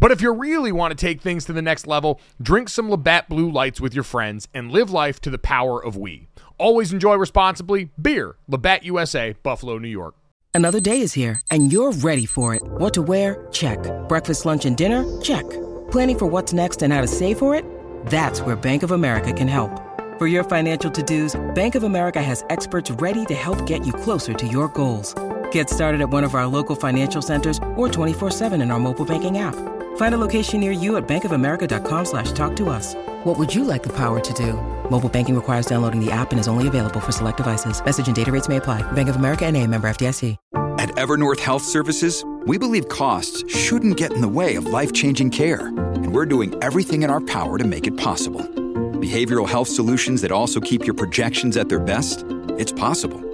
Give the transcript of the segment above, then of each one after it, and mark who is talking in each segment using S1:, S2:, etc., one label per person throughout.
S1: But if you really want to take things to the next level, drink some Labatt Blue Lights with your friends and live life to the power of we. Always enjoy responsibly. Beer, Labatt USA, Buffalo, New York.
S2: Another day is here, and you're ready for it. What to wear? Check. Breakfast, lunch, and dinner? Check. Planning for what's next and how to save for it? That's where Bank of America can help. For your financial to dos, Bank of America has experts ready to help get you closer to your goals. Get started at one of our local financial centers or 24-7 in our mobile banking app. Find a location near you at bankofamerica.com slash talk to us. What would you like the power to do? Mobile banking requires downloading the app and is only available for select devices. Message and data rates may apply. Bank of America and a member FDIC.
S3: At Evernorth Health Services, we believe costs shouldn't get in the way of life-changing care. And we're doing everything in our power to make it possible. Behavioral health solutions that also keep your projections at their best? It's possible.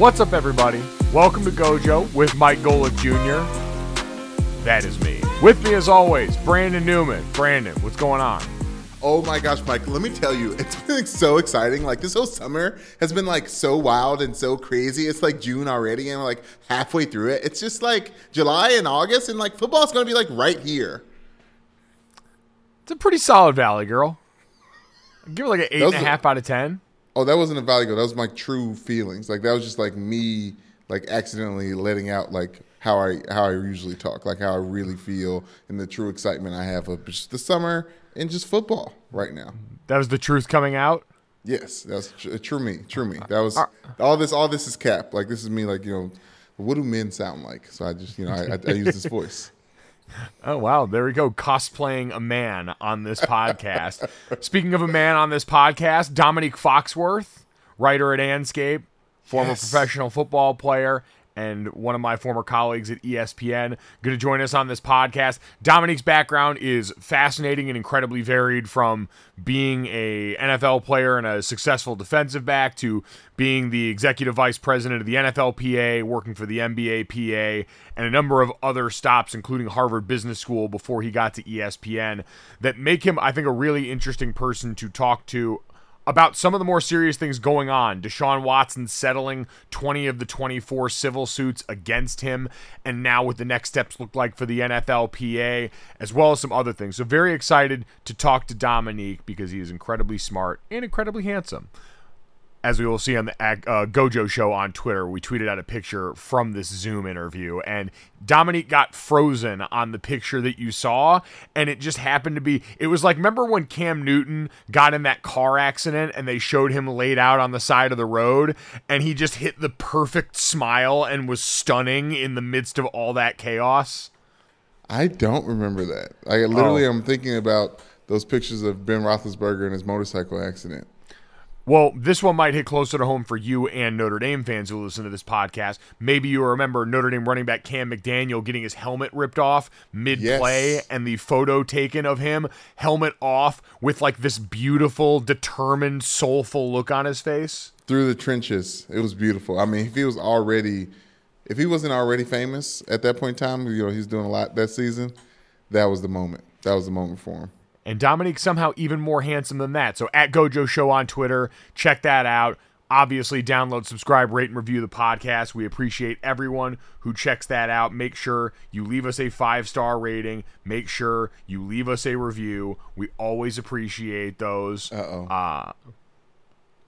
S1: What's up, everybody? Welcome to Gojo with Mike Golic Jr. That is me. With me, as always, Brandon Newman. Brandon, what's going on?
S4: Oh my gosh, Mike, let me tell you, it's been like, so exciting. Like this whole summer has been like so wild and so crazy. It's like June already and we're like halfway through it. It's just like July and August and like football's gonna be like right here.
S1: It's a pretty solid Valley girl. I'd give it like an eight
S4: That
S1: and a
S4: a-
S1: half out of ten.
S4: Oh, that wasn't a valley go. That was my true feelings. Like that was just like me like accidentally letting out like how I how I usually talk, like how I really feel and the true excitement I have of just the summer and just football right now.
S1: That was the truth coming out.
S4: Yes, that's tr- true me, true me. That was uh, uh. all this. All this is cap. Like this is me. Like you know, what do men sound like? So I just you know I, I, I use this voice.
S1: Oh wow, there we go, cosplaying a man on this podcast. Speaking of a man on this podcast, Domonique Foxworth, writer at Andscape, former
S4: Yes.
S1: professional football player, and one of my former colleagues at ESPN, going to join us on this podcast. Domonique's background is fascinating and incredibly varied from being a NFL player and a successful defensive back to being the executive vice president of the NFLPA, working for the NBA PA, and a number of other stops, including Harvard Business School before he got to ESPN, that make him, I think, a really interesting person to talk to about some of the more serious things going on. Deshaun Watson settling 20 of the 24 civil suits against him, and now what the next steps look like for the NFLPA, as well as some other things. So, very excited to talk to Domonique because he is incredibly smart and incredibly handsome as we will see on the uh, Gojo show on Twitter, we tweeted out a picture from this Zoom interview, and Domonique got frozen on the picture that you saw, and it just happened to be. It was like remember when Cam Newton got in that car accident, and they showed him laid out on the side of the road, and he just hit the perfect smile and was stunning in the midst of all that chaos.
S4: I don't remember that. I literally
S1: Oh.
S4: am thinking about those pictures of Ben Roethlisberger and his motorcycle accident.
S1: Well, this one might hit closer to home for you and Notre Dame fans who listen to this podcast. Maybe you remember Notre Dame running back Cam McDaniel getting his helmet ripped off mid play
S4: Yes.
S1: and the photo taken of him, helmet off, with like this beautiful, determined, soulful look on his face.
S4: through the trenches. It was beautiful. I mean, if he was already, if he wasn't already famous at that point in time, you know, he's doing a lot that season. That was the moment. That was the moment for him.
S1: And Domonique somehow even more handsome than that. So at Gojo Show on Twitter, check that out. Obviously, download, subscribe, rate, and review the podcast. We appreciate everyone who checks that out. Make sure you leave us a five star rating. Make sure you leave us a review. We always appreciate those.
S4: Uh-oh.
S1: Uh,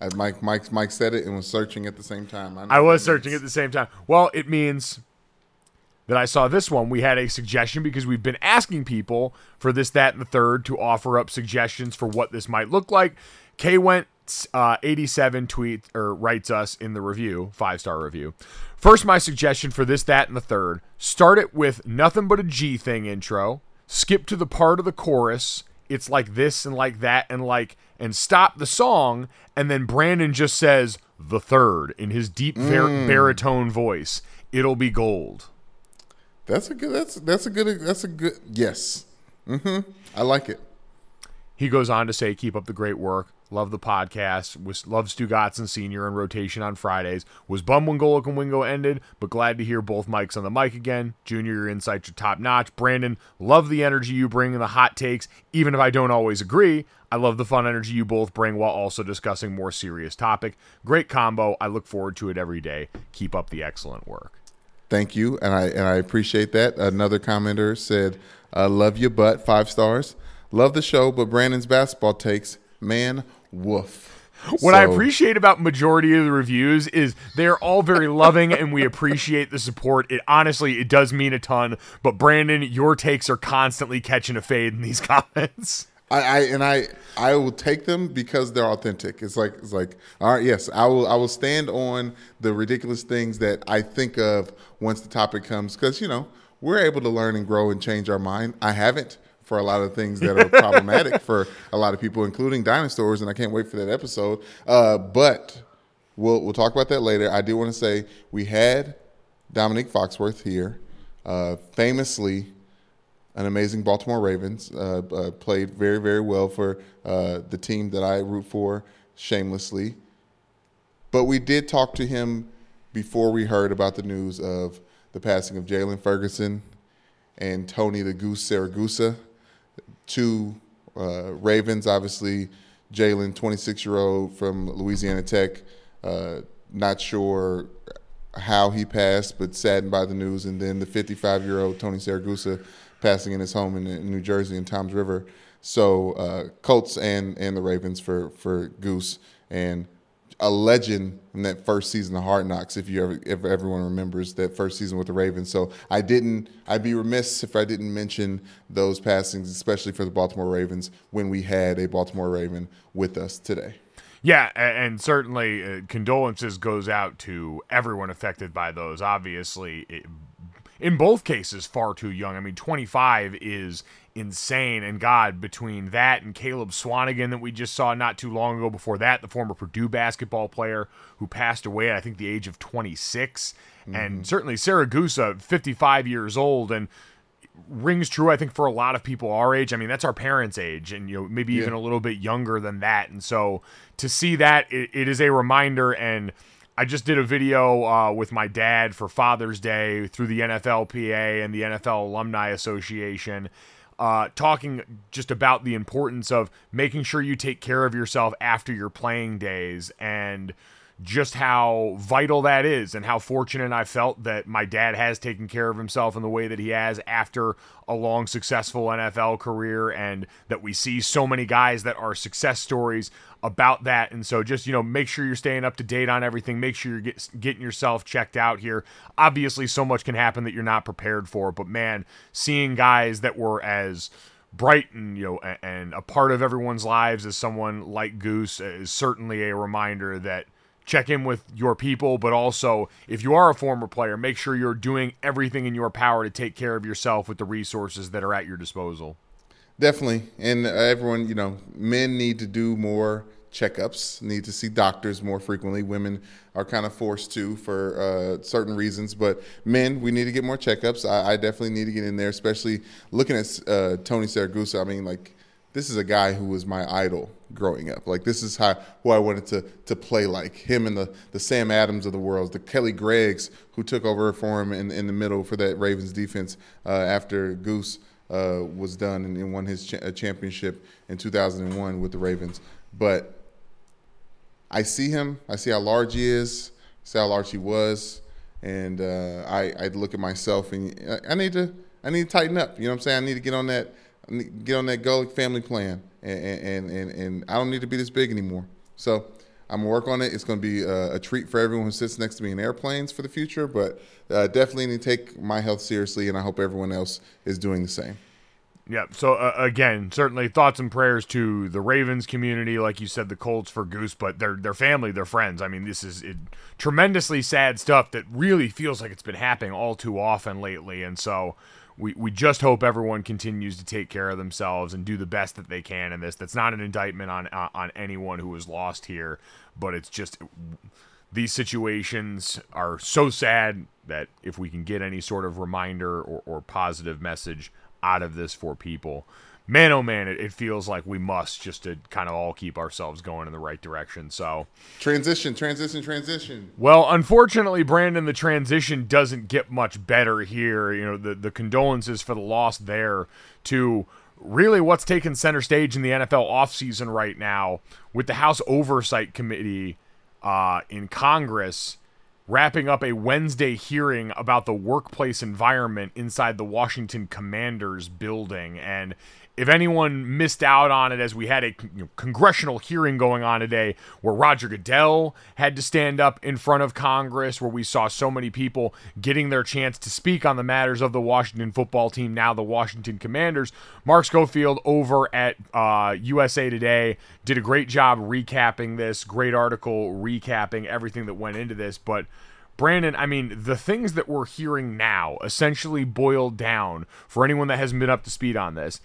S4: Uh, Mike, Mike, Mike said it and was searching at the same time. know
S1: I was searching at the same time. Well, it means that I saw this one. We had a suggestion because we've been asking people for this, that, and the third to offer up suggestions for what this might look like. K went uh, 87 tweets or writes us in the review, five star review. First, my suggestion for this, that, and the third start it with nothing but a G thing intro, skip to the part of the chorus. It's like this and like that and like, and stop the song. And then Brandon just says the third in his deep bar- baritone voice. It'll be gold.
S4: That's a good. That's that's a good. That's a good. Yes. Mm-hmm. I like it.
S1: He goes on to say, "Keep up the great work. Love the podcast. Was love Stu Gotson Senior in rotation on Fridays. Was bummed when Wingo ended, but glad to hear both mics on the mic again. Junior, your insights are top notch. Brandon, love the energy you bring and the hot takes, even if I don't always agree. I love the fun energy you both bring while also discussing more serious topic. Great combo. I look forward to it every day. Keep up the excellent work."
S4: Thank you, and I and I appreciate that. Another commenter said, uh, "Love your butt, five stars. Love the show, but Brandon's basketball takes, man, woof."
S1: What I appreciate about majority of the reviews is they're all very loving and we appreciate the support. It honestly it does mean a ton. But Brandon, your takes are constantly catching a fade in these comments.
S4: I, I and I I will take them because they're authentic. It's like it's like all right, yes, I will I will stand on the ridiculous things that I think of once the topic comes because you know we're able to learn and grow and change our mind. I haven't for a lot of things that are problematic for a lot of people, including dinosaurs, and I can't wait for that episode. Uh, but we'll we'll talk about that later. I do want to say we had Domonique Foxworth here, uh, famously an amazing Baltimore Ravens. Uh, uh, played very, very well for uh, the team that I root for shamelessly. But we did talk to him before we heard about the news of the passing of Jaylon Ferguson and Tony the Goose Siragusa, two uh, Ravens, obviously. Jaylon, 26 year old from Louisiana Tech, uh, not sure how he passed, but saddened by the news. And then the 55 year old Tony Siragusa passing in his home in, New Jersey in Toms River. So uh, Colts and and the Ravens for for Goose and a legend in that first season of Hard Knocks. If you ever if everyone remembers that first season with the Ravens. So I didn't. I'd be remiss if I didn't mention those passings, especially for the Baltimore Ravens when we had a Baltimore Raven with us today.
S1: Yeah, and certainly uh, condolences goes out to everyone affected by those. Obviously, in both cases, far too young. I mean, 25 is insane. And God, between that and Caleb Swanigan that we just saw not too long ago, before that, the former Purdue basketball player who passed away at I think the age of 26, and mm-hmm. certainly Siragusa, 55 years old, and rings true i think for a lot of people our age. I mean that's our parents age and you know maybe even a little bit younger than that. And so to see that it, it is a reminder and i just did a video uh, with my dad for father's day through the nflpa and the nfl alumni association uh, talking just about the importance of making sure you take care of yourself after your playing days. And just how vital that is and how fortunate I felt that my dad has taken care of himself in the way that he has after a long successful NFL career and that we see so many guys that are success stories about that. And so just you know make sure you're staying up to date on everything. Make sure you're get, getting yourself checked out here. Obviously so much can happen that you're not prepared for but man seeing guys that were as bright and you know and a part of everyone's lives as someone like Goose is certainly a reminder that check in with your people but also if you are a former player make sure you're doing everything in your power to take care of yourself with the resources that are at your disposal
S4: Definitely, and uh, everyone, you know, men need to do more checkups, need to see doctors more frequently. Women are kind of forced to for uh, certain reasons, but men, we need to get more checkups. I, I definitely need to get in there, especially looking at uh, Tony Siragusa. I mean, like this is a guy who was my idol growing up. Like this is how who I wanted to to play like him and the the Sam Adams of the world, the Kelly Greggs who took over for him in in the middle for that Ravens defense uh, after Goose uh, was done and, and won his cha- championship in 2001 with the Ravens. But I see him. I see how large he is. See how large he was, and uh, I I look at myself and I, I need to I need to tighten up. You know what I'm saying? I need to get on that get on that Golic family plan, and, and and and I don't need to be this big anymore. So I'm gonna work on it. It's gonna be a, a treat for everyone who sits next to me in airplanes for the future, but uh, definitely need to take my health seriously, and I hope everyone else is doing the same.
S1: Yeah. So uh, again, certainly thoughts and prayers to the Ravens community, like you said, the Colts for Goose, but their their family, their friends. I mean, this is it, tremendously sad stuff that really feels like it's been happening all too often lately, and so we, we just hope everyone continues to take care of themselves and do the best that they can in this. That's not an indictment on uh, on anyone who was lost here, but it's just these situations are so sad that if we can get any sort of reminder or, or positive message out of this for people, man, oh man, it, it, feels like we must just to kind of all keep ourselves going in the right direction. So
S4: transition, transition, transition.
S1: Well, unfortunately, Brandon, the transition doesn't get much better here. You know, the the condolences for the loss there to really what's taken center stage in the NFL offseason right now with the House Oversight Committee uh, in Congress wrapping up a Wednesday hearing about the workplace environment inside the Washington Commanders building. And if anyone missed out on it, as we had a you know, congressional hearing going on today where Roger Goodell had to stand up in front of Congress, where we saw so many people getting their chance to speak on the matters of the Washington football team, now the Washington Commanders, Mark Schofield over at uh, USA Today did a great job recapping this, great article recapping everything that went into this. But Brandon, I mean, the things that we're hearing now essentially boiled down for anyone that hasn't been up to speed on this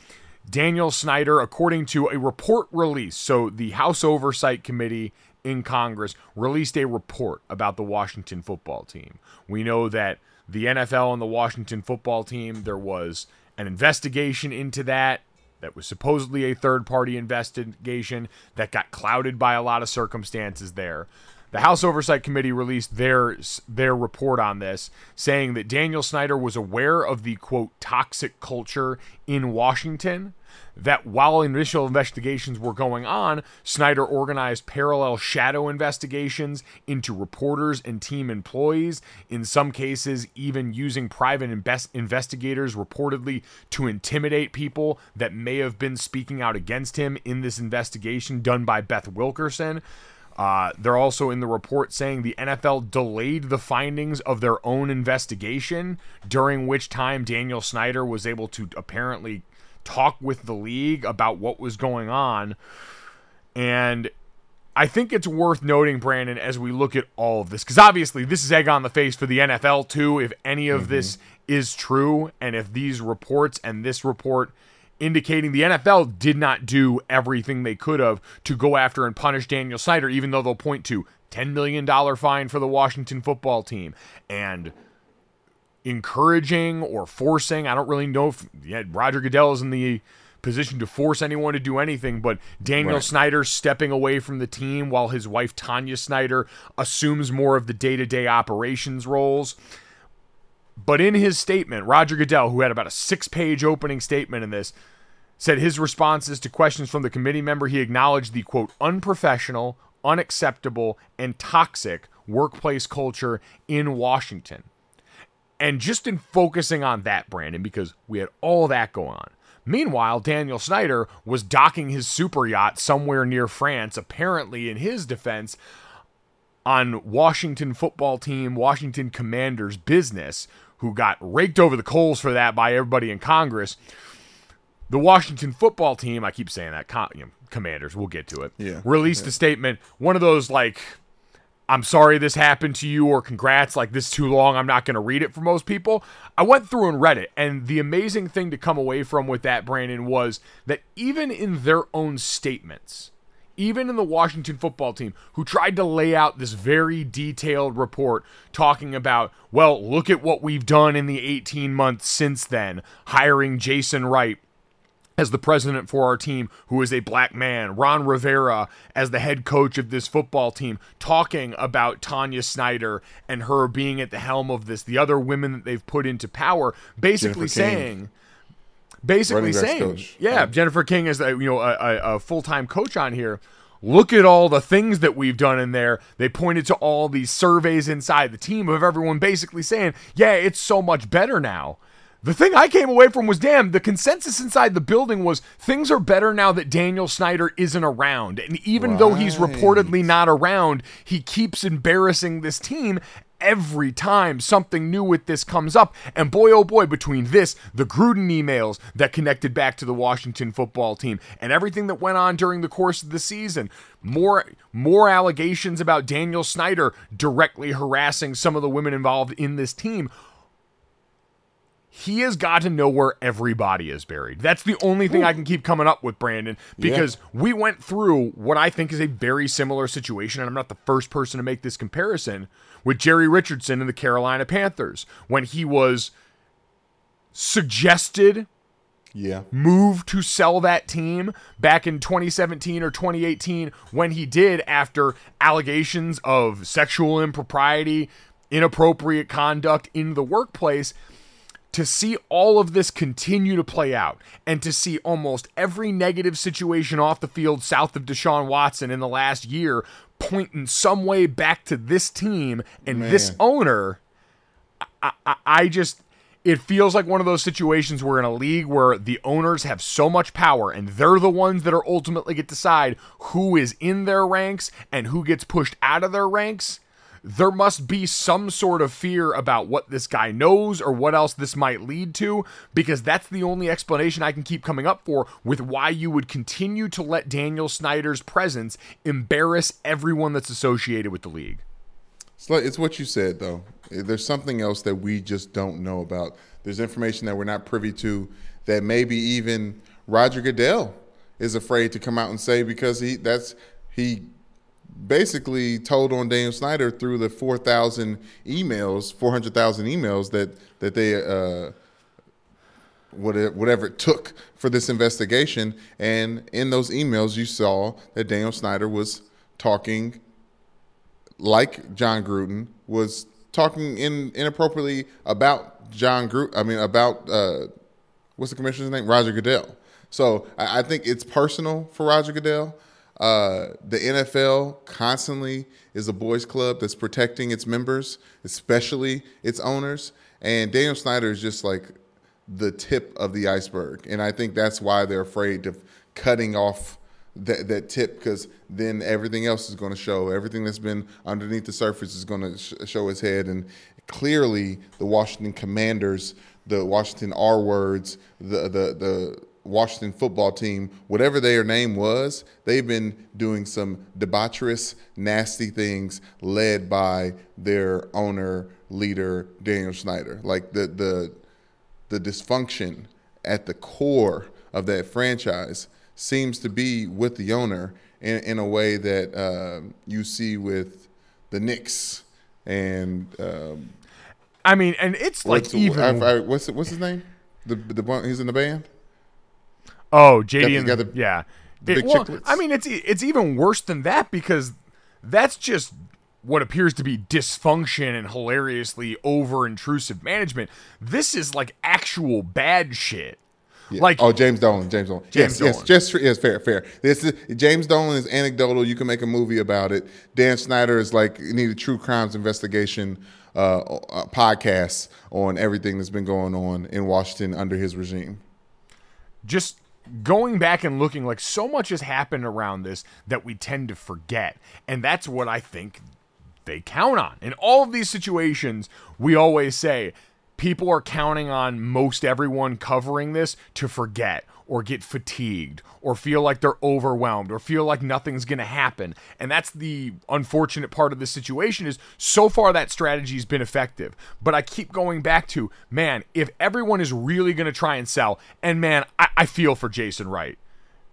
S1: Daniel Snyder, according to a report release. So, the House Oversight Committee in Congress released a report about the Washington football team. We know that the NFL and the Washington football team, there was an investigation into that that was supposedly a third party investigation that got clouded by a lot of circumstances there. The House Oversight Committee released their their report on this, saying that Daniel Snyder was aware of the quote toxic culture in Washington. That while initial investigations were going on, Snyder organized parallel shadow investigations into reporters and team employees, in some cases, even using private invest- investigators reportedly to intimidate people that may have been speaking out against him in this investigation done by Beth Wilkinson. Uh, they're also in the report saying the NFL delayed the findings of their own investigation, during which time Daniel Snyder was able to apparently talk with the league about what was going on. And I think it's worth noting, Brandon, as we look at all of this, because obviously this is egg on the face for the NFL too. If any of mm-hmm. this is true, and if these reports and this report indicating the NFL did not do everything they could have to go after and punish Daniel Snyder, even though they'll point to $10 million fine for the Washington football team and encouraging or forcing. I don't really know if yeah, Roger Goodell is in the position to force anyone to do anything, but Daniel right. Snyder stepping away from the team while his wife Tanya Snyder assumes more of the day to day operations roles. But in his statement, Roger Goodell, who had about a six page opening statement in this, said his responses to questions from the committee member, he acknowledged the quote, unprofessional, unacceptable, and toxic workplace culture in Washington. And just in focusing on that, Brandon, because we had all that going on. Meanwhile, Daniel Snyder was docking his super yacht somewhere near France, apparently in his defense, on Washington football team, Washington Commanders business, who got raked over the coals for that by everybody in Congress. The Washington football team, I keep saying that, you know, Commanders, we'll get to it,
S4: yeah,
S1: released
S4: yeah.
S1: a statement, one of those like, I'm sorry this happened to you, or congrats, like this too long, I'm not going to read it for most people. I went through and read it, and the amazing thing to come away from with that, Brandon, was that even in their own statements, even in the Washington football team, who tried to lay out this very detailed report talking about, well, look at what we've done in the 18 months since then, hiring Jason Wright as the president for our team, who is a black man, Ron Rivera as the head coach of this football team, talking about Tanya Snyder and her being at the helm of this, the other women that they've put into power, basically
S4: Jennifer King.
S1: saying, basically saying, Yeah. Jennifer King is a, you know a, a, a full time coach on here. Look at all the things that we've done in there. They pointed to all these surveys inside the team of everyone basically saying, yeah, it's so much better now. The thing I came away from was damn, the consensus inside the building was things are better now that Daniel Snyder isn't around. And even though he's reportedly not around, he keeps embarrassing this team every time something new with this comes up. And boy, oh boy, between this, the Gruden emails that connected back to the Washington football team, and everything that went on during the course of the season, more more allegations about Daniel Snyder directly harassing some of the women involved in this team he has got to know where everybody is buried. That's the only thing I can keep coming up with, Brandon, because we went through what I think is a very similar situation, and I'm not the first person to make this comparison with Jerry Richardson and the Carolina Panthers when he was suggested
S4: Yeah.
S1: move to sell that team back in 2017 or 2018 when he did after allegations of sexual impropriety, inappropriate conduct in the workplace. To see all of this continue to play out and to see almost every negative situation off the field south of Deshaun Watson in the last year point in some way back to this team and this owner, I, I, I just it feels like one of those situations where in a league where the owners have so much power and they're the ones that are ultimately get to decide who is in their ranks and who gets pushed out of their ranks there must be some sort of fear about what this guy knows or what else this might lead to because that's the only explanation I can keep coming up for with why you would continue to let Daniel Snyder's presence embarrass everyone that's associated with the league.
S4: It's, like, it's what you said, though. Eh, there's something else that we just don't know about. There's information that we're not privy to that maybe even Roger Goodell is afraid to come out and say because he that's he basically told on Daniel Snyder through the 4,000 emails, 400,000 emails that that they uh, whatever, it took for this investigation. And in those emails, you saw that Daniel Snyder was talking like Jon Gruden was talking in inappropriately about Jon Gruden. I mean, about uh, what's the commissioner's name? Roger Goodell. So I, I think it's personal for Roger Goodell. Uh, the NFL constantly is a boys' club that's protecting its members, especially its owners. And Daniel Snyder is just like the tip of the iceberg, and I think that's why they're afraid of cutting off that that tip because then everything else is going to show. Everything that's been underneath the surface is going to sh- show its head, and clearly the Washington Commanders, the Washington R words, the the the Washington football team, whatever their name was, they've been doing some debaucherous, nasty things led by their owner, leader, Daniel Snyder. Like the the the dysfunction at the core of that franchise seems to be with the owner in, in a way that um, you see with the Knicks and um,
S1: I mean, and it's like
S4: what's,
S1: even
S4: I- I- what's what's his name? The the one he's in the band.
S1: Oh,
S4: Got
S1: JD
S4: the-
S1: and
S4: the-
S1: yeah,
S4: the
S1: It-
S4: big
S1: well. I mean, it's it's even worse than that because that's just what appears to be dysfunction and hilariously over intrusive management. This is like actual bad shit. Like
S4: Oh, James Dolan. James Dolan.
S1: James
S4: yes, yes,
S1: Dolan.
S4: just yes, fair, fair. This is James Dolan is anecdotal. You can make a movie about it. Dan Snyder is like you need a true crimes investigation uh, uh, podcast on everything that's been going on in Washington under his regime.
S1: just going back and looking like so much has happened around this that we tend to forget. And that's what i think they count on. In all of these situations we always say people are counting on most everyone covering this to forget or get fatigued or feel like they're overwhelmed or feel like nothing's going to happen. And that's the unfortunate part of this situation is so far that strategy's been effective. But i keep going back to man if everyone is really going to try and sell and man I, I feel for jason wright.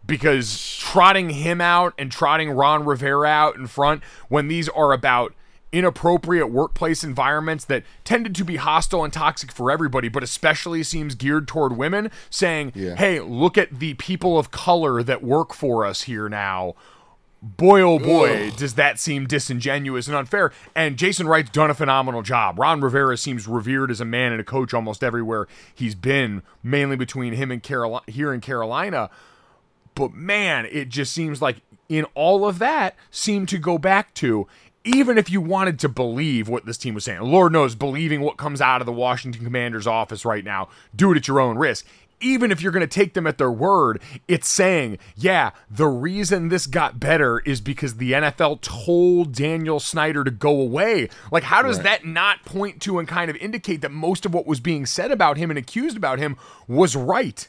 S1: Because trotting him out and trotting Ron Rivera out in front when these are about inappropriate workplace environments that tended to be hostile and toxic for everybody, but especially seems geared toward women, saying,
S4: Yeah.
S1: hey, look at the people of color that work for us here now. Boy, oh boy, does that seem disingenuous and unfair. And Jason Wright's done a phenomenal job. Ron Rivera seems revered as a man and a coach almost everywhere he's been, mainly between him and Carolina here in Carolina but man, it just seems like in all of that seemed to go back to even if you wanted to believe what this team was saying, Lord knows, believing what comes out of the Washington Commanders office right now, do it at your own risk. Even if you're going to take them at their word, it's saying, yeah, the reason this got better is because the NFL told Daniel Snyder to go away. Like, how does that not point to and kind of indicate that most of what was being said about him and accused about him was right?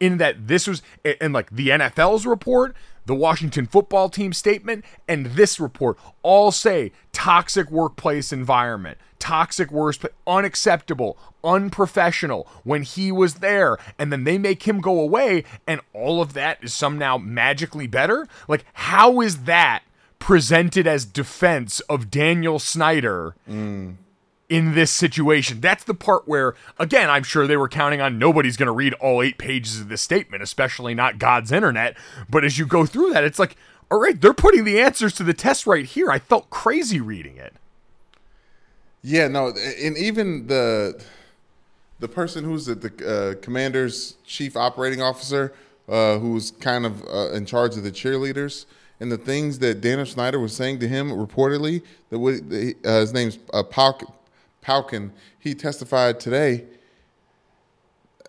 S1: in that this was and like the NFL's report, the Washington football team statement, and this report all say toxic workplace environment, toxic worst, unacceptable, unprofessional when he was there, and then they make him go away, and all of that is somehow magically better. Like, how is that presented as defense of Daniel Snyder? Mm. In this situation. That's the part where, again, I'm sure they were counting on nobody's going to read all eight pages of this statement, especially not God's internet. But as you go through that, it's like, all right, they're putting the answers to the test right here. I felt crazy reading it.
S4: Yeah, no, and even the the person who's the, the uh, commander's chief operating officer, uh, who's kind of uh, in charge of the cheerleaders, and the things that Daniel Snyder was saying to him reportedly, that uh, his name's uh, Pauk, Paukin, he testified today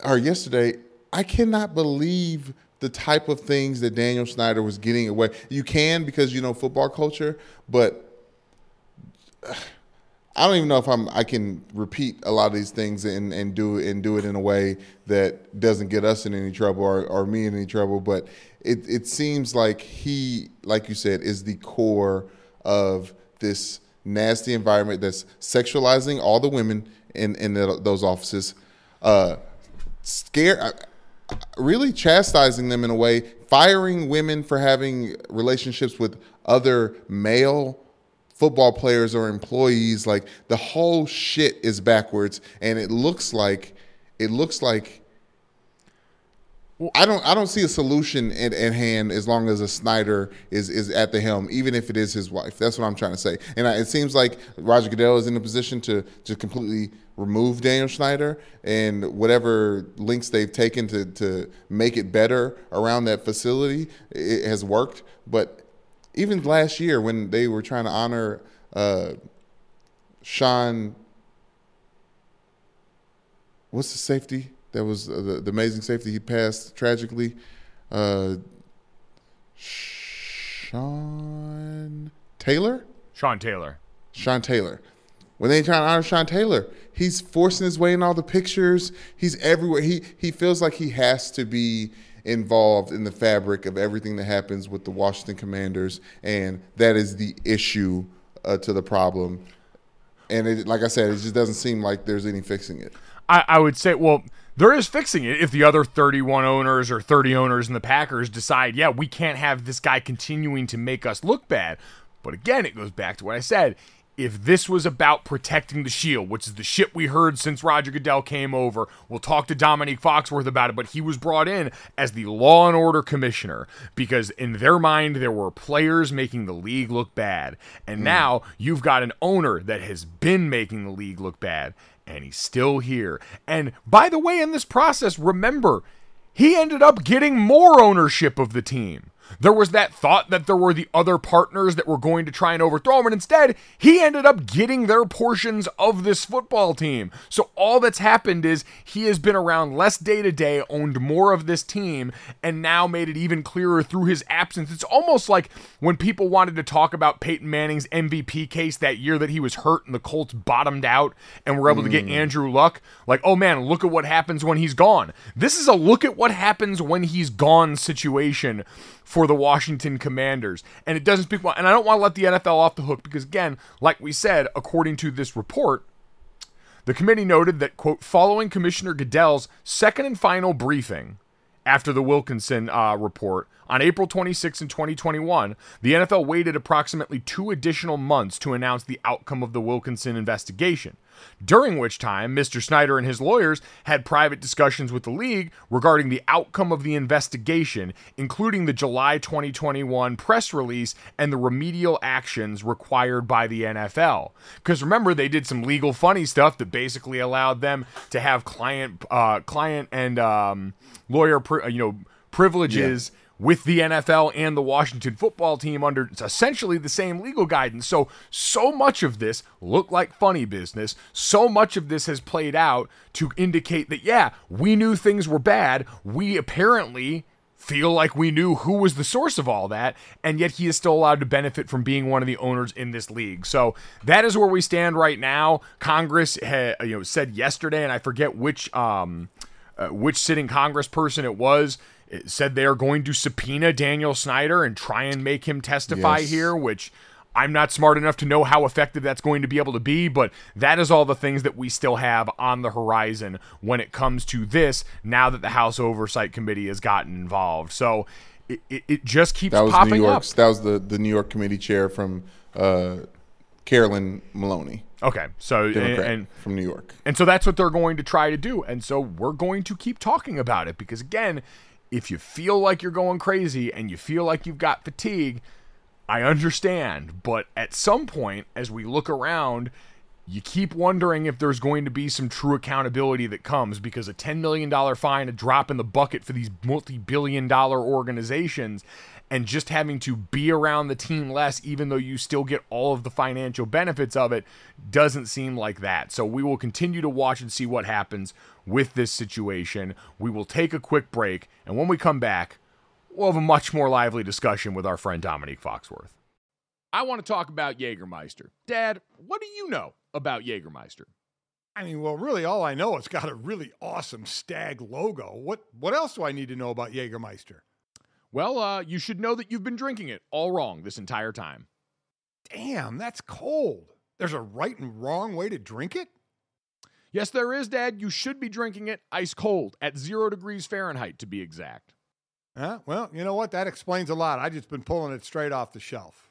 S4: or yesterday. I cannot believe the type of things that Daniel Snyder was getting away. You can because you know football culture, but I don't even know if I'm I can repeat a lot of these things and, and do and do it in a way that doesn't get us in any trouble or, or me in any trouble. But it, it seems like he, like you said, is the core of this nasty environment that's sexualizing all the women in in the, those offices, uh, scare, really chastising them in a way, firing women for having relationships with other male football players or employees. Like the whole shit is backwards. And it looks like it looks like I don't I don't see a solution at, at hand as long as a Snyder is is at the helm, even if it is his wife. That's what I'm trying to say. And I, it seems like Roger Goodell is in a position to to completely remove Daniel Snyder and whatever links they've taken to to make it better around that facility it has worked. But even last year when they were trying to honor uh, Sean, what's the safety that was uh, the, the amazing safety he passed tragically? Uh, Sean Taylor.
S1: Sean Taylor.
S4: Sean Taylor. When they try to honor Sean Taylor, he's forcing his way in all the pictures. He's everywhere. He he feels like he has to be involved in the fabric of everything that happens with the Washington Commanders, and that is the issue uh, to the problem. And it, like I said, it just doesn't seem like there's any fixing it.
S1: I, I would say, well, there is fixing it if the other 31 owners or 30 owners in the Packers decide, yeah, we can't have this guy continuing to make us look bad. But again, it goes back to what I said. If this was about protecting the shield, which is the shit we heard since Roger Goodell came over, we'll talk to Domonique Foxworth about it, but he was brought in as the law and order commissioner because in their mind there were players making the league look bad. And hmm. now you've got an owner that has been making the league look bad and he's still here. And by the way, in this process, remember, he ended up getting more ownership of the team. There was that thought that there were the other partners that were going to try and overthrow him, and instead, he ended up getting their portions of this football team. So, all that's happened is he has been around less day to day, owned more of this team, and now made it even clearer through his absence. It's almost like when people wanted to talk about Peyton Manning's MVP case that year that he was hurt and the Colts bottomed out and were able to get hmm. Andrew Luck. Like, oh man, look at what happens when he's gone. This is a look at what happens when he's gone situation for the Washington Commanders. And it doesn't speak well. And I don't want to let the NFL off the hook because, again, like we said, according to this report, the committee noted that, quote, following Commissioner Goodell's second and final briefing, after the Wilkinson uh, report. On April 26 in 2021, the NFL waited approximately two additional months to announce the outcome of the Wilkinson investigation during which time Mr. Snyder and his lawyers had private discussions with the league regarding the outcome of the investigation, including the July 2021 press release and the remedial actions required by the NFL. Because remember, they did some legal funny stuff that basically allowed them to have client, uh, client and um, lawyer, you know, privileges. Yeah with the NFL and the Washington football team under essentially the same legal guidance. So, so much of this looked like funny business. So much of this has played out to indicate that, yeah, we knew things were bad. We apparently feel like we knew who was the source of all that, and yet he is still allowed to benefit from being one of the owners in this league. So that is where we stand right now. Congress had, you know, said yesterday, and I forget which um, uh, which sitting Congressperson it was said they are going to subpoena Daniel Snyder and try and make him testify yes. here, which I'm not smart enough to know how effective that's going to be able to be, but that is all the things that we still have on the horizon when it comes to this now that the House Oversight Committee has gotten involved. So it, it, it just keeps that was popping
S4: New
S1: York's,
S4: up. That was the, the New York committee chair from uh, Carolyn Maloney.
S1: Okay, so and, and,
S4: from New York,
S1: and so that's what they're going to try to do, and so we're going to keep talking about it because again, if you feel like you're going crazy and you feel like you've got fatigue, I understand. But at some point, as we look around, you keep wondering if there's going to be some true accountability that comes because a $10 million fine, a drop in the bucket for these multi billion dollar organizations, and just having to be around the team less, even though you still get all of the financial benefits of it, doesn't seem like that. So we will continue to watch and see what happens with this situation. We will take a quick break, and when we come back, we'll have a much more lively discussion with our friend Domonique Foxworth. I want to talk about Jägermeister. Dad, what do you know about Jägermeister?
S5: I mean, well, really, all I know it's got a really awesome stag logo. What what else do I need to know about Jägermeister?
S1: Well, uh, you should know that you've been drinking it all wrong this entire time.
S5: Damn, that's cold. There's a right and wrong way to drink it?
S1: Yes, there is, Dad. You should be drinking it ice cold at zero degrees Fahrenheit, to be exact.
S5: Uh, well, you know what? That explains a lot. I just been pulling it straight off the shelf.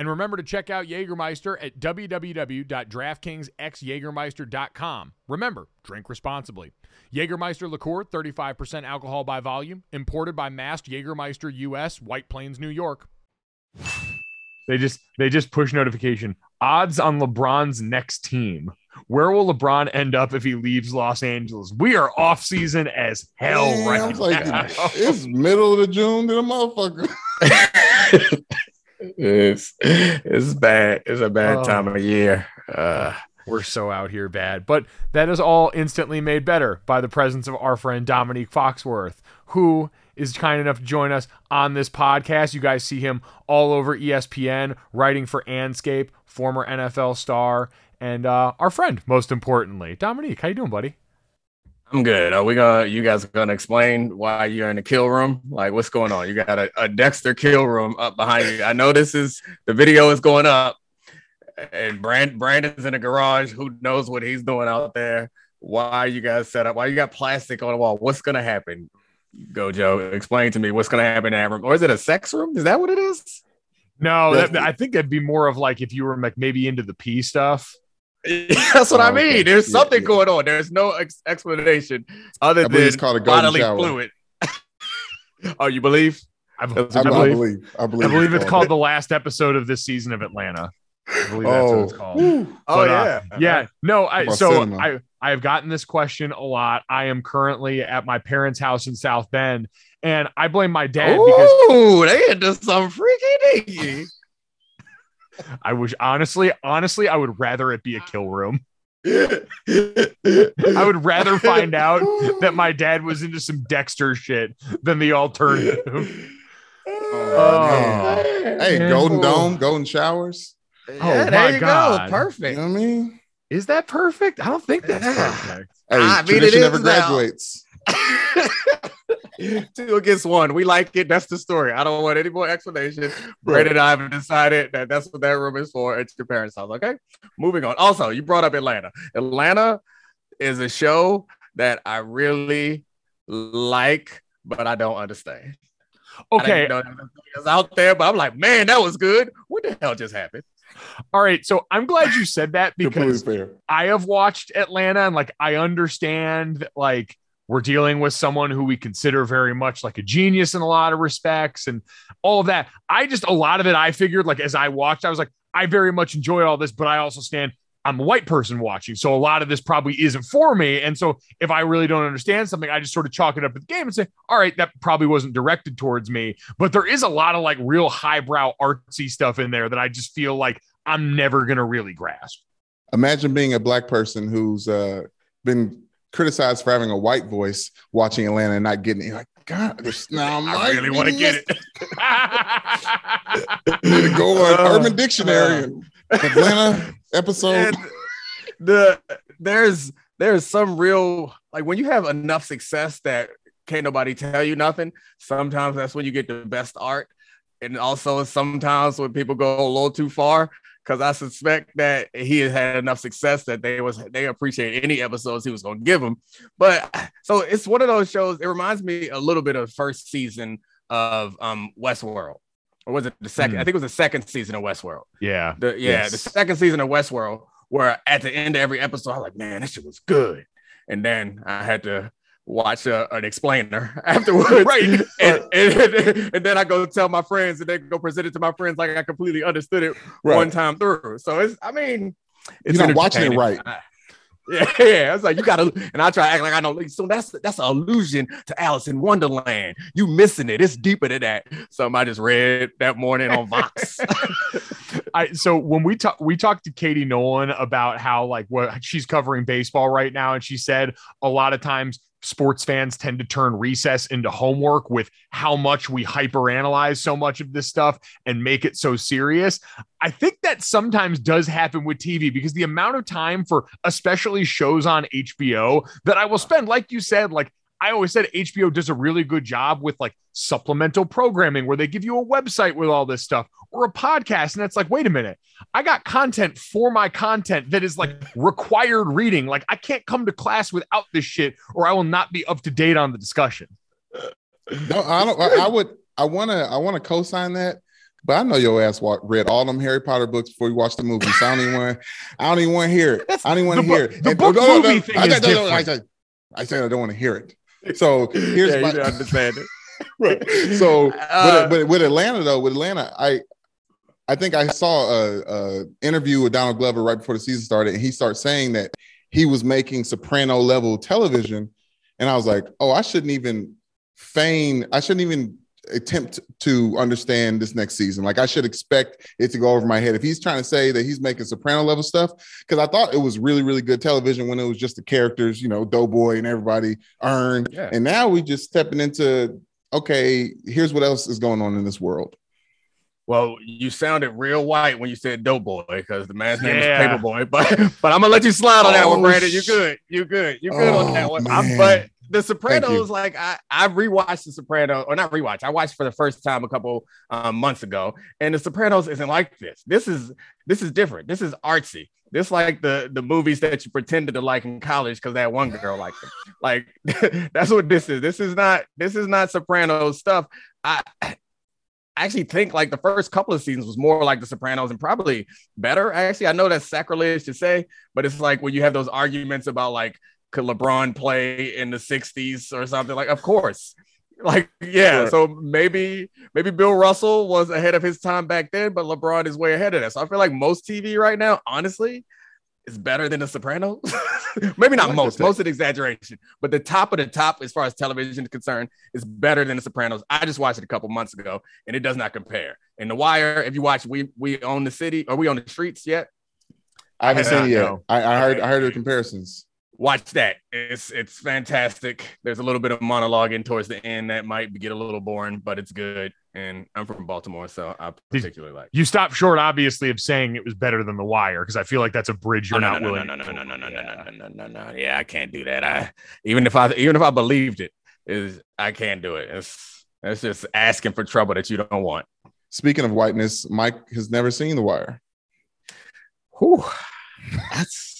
S1: And remember to check out Jägermeister at www.draftkingsxjagermeister.com. Remember, drink responsibly. Jägermeister liqueur, 35% alcohol by volume, imported by Mast Jägermeister US, White Plains, New York. They just they just push notification. Odds on LeBron's next team. Where will LeBron end up if he leaves Los Angeles? We are off season as hell Man, right I'm like, now.
S4: It's middle of the June to the motherfucker.
S6: it's it's bad. It's a bad oh. time of year. Uh,
S1: we're so out here bad. But that is all instantly made better by the presence of our friend Domonique Foxworth, who is kind enough to join us on this podcast. You guys see him all over ESPN, writing for Andscape, former NFL star, and uh, our friend, most importantly. Domonique, how you doing, buddy?
S6: I'm good. Are we gonna? You guys gonna explain why you're in the kill room? Like, what's going on? You got a, a Dexter kill room up behind you. I know this is the video is going up, and Brand Brandon's in the garage. Who knows what he's doing out there? Why you guys set up? Why you got plastic on the wall? What's gonna happen? Go Joe, explain to me what's gonna happen in that room. Or is it a sex room? Is that what it is?
S1: No, that, I think that'd be more of like if you were like maybe into the pee stuff.
S6: That's what oh, I mean. Okay. There's yeah, something yeah. going on. There's no ex- explanation other than it's called a bodily shower. fluid. oh, you believe?
S1: I, I, believe, I, believe, I believe. I believe. it's called the last episode of this season of Atlanta. I believe oh. that's what it's oh. called. oh
S6: but, uh,
S1: yeah, yeah. No, I so cinema. I I have gotten this question a lot. I am currently at my parents' house in South Bend, and I blame my dad Ooh, because
S6: oh, they into some freaky
S1: I wish honestly, honestly, I would rather it be a kill room. I would rather find out that my dad was into some Dexter shit than the alternative.
S4: Oh, oh. hey, Golden Dome, Golden Showers.
S6: Yeah, oh there you God. go. Perfect.
S4: You know what I mean?
S1: Is that perfect? I don't think that's perfect.
S4: Hey,
S6: I mean, it
S4: tradition never
S6: now.
S4: graduates.
S6: Two against one. We like it. That's the story. I don't want any more explanation. Brandon and I have decided that that's what that room is for. It's your parents' house. Okay. Moving on. Also, you brought up Atlanta. Atlanta is a show that I really like, but I don't understand.
S1: Okay.
S6: didn't know was out there, but I'm like, man, that was good. What the hell just happened?
S1: All right. So I'm glad you said that because. I have watched Atlanta and like I understand that like we're dealing with someone who we consider very much like a genius in a lot of respects and all of that. I just a lot of it I figured like as I watched, I was like, I very much enjoy all this, but I also stand I'm a white person watching. So a lot of this probably isn't for me. And so if I really don't understand something, I just sort of chalk it up at the game and say, all right, that probably wasn't directed towards me. But there is a lot of like real highbrow artsy stuff in there that I just feel like I'm never gonna really grasp.
S4: Imagine being a black person who's uh, been criticized for having a white voice watching Atlanta and not getting it. You're like, God, now
S6: I really want to get it.
S4: Go on
S6: Uh,
S4: Urban Dictionary and Atlanta episode.
S6: The there's there's some real like when you have enough success that can't nobody tell you nothing. Sometimes that's when you get the best art, and also sometimes when people go a little too far. Because I suspect that he had had enough success that they was they appreciate any episodes he was going to give them. But so it's one of those shows. It reminds me a little bit of first season of um Westworld, or was it the second?
S1: Hmm.
S6: I think it was the second season of Westworld.
S1: yeah.
S6: The yeah,
S4: Yes.
S6: the second season of Westworld, where at the end of every episode, I was like, man, this shit was good. And then I had to watch a, an explainer afterwards.
S1: Right.
S6: And, and, and then I go tell my friends, and they go present it to my friends like I completely understood it
S4: Right.
S6: one time through. So it's, I mean, it's
S4: You're not watching it right.
S6: I- yeah, yeah. I was like, you gotta, and I try to act like I know. So that's that's an allusion to Alice in Wonderland. You missing it? It's deeper than that. Something I just read that morning on Vox.
S1: I so when we talk we talked to Katie Nolan about how like what she's covering baseball right now, and she said a lot of times sports fans tend to turn recess into homework with how much we hyperanalyze so much of this stuff and make it so serious. I think that sometimes does happen with TV because the amount of time for especially shows on HBO that I will spend, like you said, like I always said HBO does a really good job with like supplemental programming where they give you a website with all this stuff or a podcast. And it's like, wait a minute, I got content for my content that is like required reading. Like I can't come to class without this shit or I will not be up to date on the discussion.
S4: No, I don't. I, I would. I want to. I want to co-sign that. But I know your ass wa- read all them Harry Potter books before you watched the movie. So I don't even want. I don't even want to hear it. I don't even want to hear it.
S1: the
S4: And-
S1: book
S4: no, no,
S1: movie thing
S4: I,
S1: is
S4: I, no, no, I,
S1: different.
S4: I said I don't want to hear it. So here's
S6: yeah,
S4: my.
S6: you understand it.
S4: Right. So,
S6: Uh,
S4: but, but with Atlanta though, with Atlanta, I I think I saw a, a interview with Donald Glover right before the season started, and he starts saying that he was making soprano level television, and I was like, oh, I shouldn't even feign, I shouldn't even attempt to understand this next season. Like I should expect it to go over my head. If he's trying to say that he's making soprano level stuff, because I thought it was really, really good television when it was just the characters, you know, Doughboy and everybody earned.
S6: Yeah.
S4: And now we just stepping into okay, here's what else is going on in this world.
S6: Well, you sounded real white when you said Doughboy because the man's name
S1: Yeah.
S6: is Paper Boi. But but I'm gonna let you slide on that one,
S4: Oh,
S6: Brandon. You
S4: sh-
S6: good? You good? You oh, good on
S4: Oh,
S6: that one?
S4: man.
S6: But The. Sopranos, like I I rewatched The Sopranos, or not rewatched. I watched for the first time a couple um, months ago, and The Sopranos isn't like this. This is this is different. This is artsy. This like the the movies that you pretended to like in college because that one girl liked them. Like that's what this is. This is not this is not Sopranos stuff. I I actually think like the first couple of seasons was more like The Sopranos and probably better. Actually, I know that's sacrilege to say, but it's like when you have those arguments about like could LeBron play in the 60s or something like of course. Like yeah,
S4: Sure.
S6: so maybe maybe Bill Russell was ahead of his time back then, but LeBron is way ahead of that. So I feel like most TV right now, honestly, is better than The Sopranos. maybe not
S4: like
S6: most, most an exaggeration, but the top of the top as far as television is concerned is better than The Sopranos. I just watched it a couple months ago, and it does not compare. And The Wire, if you watch We We Own the City, are we on the streets yet?
S4: I haven't seen it yet. I, I heard I heard the comparisons.
S6: Watch that. It's it's fantastic. There's a little bit of monologuing towards the end that might get a little boring, but it's good. and I'm from Baltimore, so I particularly like.
S1: You stopped short, obviously, of saying it was better than The Wire because I feel like that's a bridge you're
S6: Oh, no,
S1: not
S6: no, no,
S1: willing.
S6: no, no, no, no, no, no,
S1: yeah.
S6: no, no, no, no, no. Yeah, I can't do that. I even if I even if I believed it, is I can't do it. It's it's just asking for trouble that you don't want.
S4: Speaking of whiteness, Mike has never seen The Wire.
S6: Whew. That's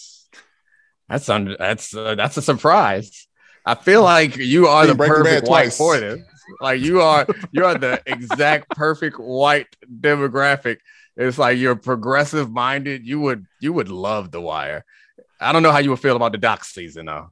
S6: that's under that's uh, that's a surprise. I feel like you are the perfect white for this. Like you are you are the exact perfect white demographic. It's like you're progressive minded. You would you would love The Wire. I don't know how you would feel about the dock season though.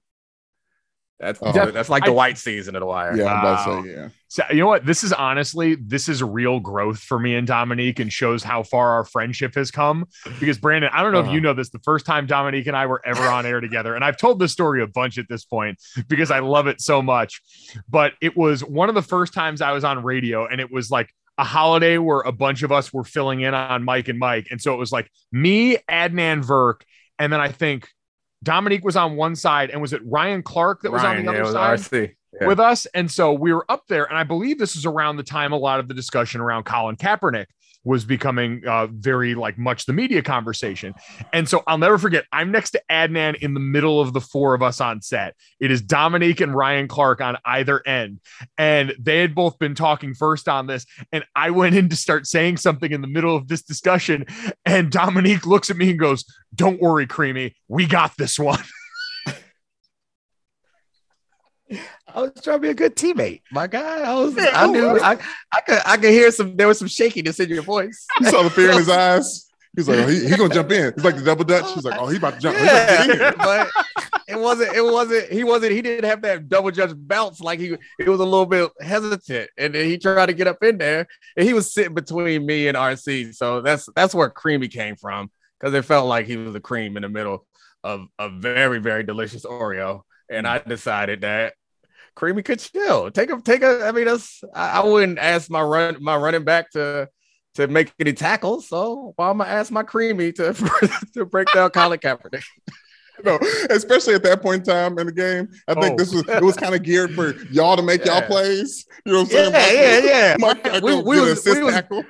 S6: That's
S4: Oh.
S6: that's like the
S1: I-
S6: white season of The Wire.
S4: Yeah, I'm about
S1: Wow.
S4: to say, yeah.
S1: So, you know what? This is honestly, this is real growth for me and Domonique and shows how far our friendship has come. Because, Brandon, I don't know if you uh-huh. know this, the first time Domonique and I were ever on air together, and I've told this story a bunch at this point because I love it so much. But it was one of the first times I was on radio, and it was like, a holiday where a bunch of us were filling in on Mike and Mike. And so it was like me, Adnan Virk, and then I think Domonique was on one side, and was it Ryan Clark that was on the other
S6: it
S1: side?
S6: Yeah.
S1: with us. And so we were up there, and I believe this is around the time a lot of the discussion around Colin Kaepernick was becoming uh, very like much the media conversation. And so I'll never forget, I'm next to Adnan in the middle of the four of us on set. It is Domonique and Ryan Clark on either end. And they had both been talking first on this. And I went in to start saying something in the middle of this discussion. And Domonique looks at me and goes, Don't worry, Creamy. We got this one.
S6: I was trying to be a good teammate, my guy. I was, I knew, I, I could, I could hear some. There was some shakiness in your voice.
S4: You saw the fear in his eyes. He's like, oh, he, he gonna jump in. He's like the double dutch. He's like, oh, he about to jump. He about to in
S6: Yeah, but it wasn't. It wasn't. He wasn't. He didn't have that double dutch bounce. Like he, he was a little bit hesitant, and then he tried to get up in there, and he was sitting between me and RC. So that's that's where Creamy came from, because it felt like he was the cream in the middle of a very very delicious Oreo, and I decided that. Creamy could chill. Take a take a. I mean, that's. I, I wouldn't ask my run my running back to to make any tackles. So why am I ask my creamy to to break down Colin Kaepernick?
S4: No, especially at that point in time in the game. I think
S1: Oh.
S4: this was it was kind of geared for y'all to make y'all
S6: Yeah.
S4: plays. You know what I'm
S6: Yeah,
S4: saying?
S6: yeah, yeah.
S4: Gotta
S6: We- we was- we was-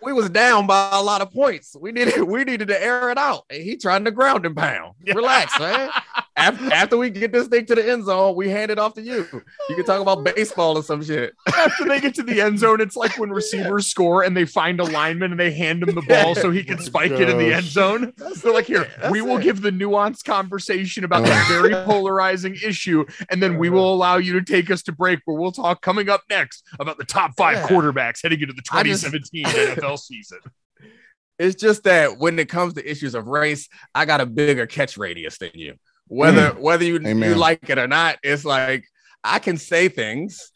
S6: We was down by a lot of points. We needed we needed to air it out. And he trying to ground and pound. Relax, man. After, after we get this thing to the end zone, we hand it off to you. You can talk about baseball or some shit.
S1: after they get to the end zone, it's like when receivers score and they find a lineman and they hand him the ball so he can spike it in the end zone. They're like, here,
S6: That's
S1: we will
S6: it.
S1: give the nuanced conversation about that very polarizing issue, and then we will allow you to take us to break where we'll talk coming up next about the top five
S6: Yeah.
S1: quarterbacks heading into the
S6: I just-
S1: 2017 NFL season.
S6: It's just that when it comes to issues of race, I got a bigger catch radius than you. Whether whether you, you like it or not, it's like I can say things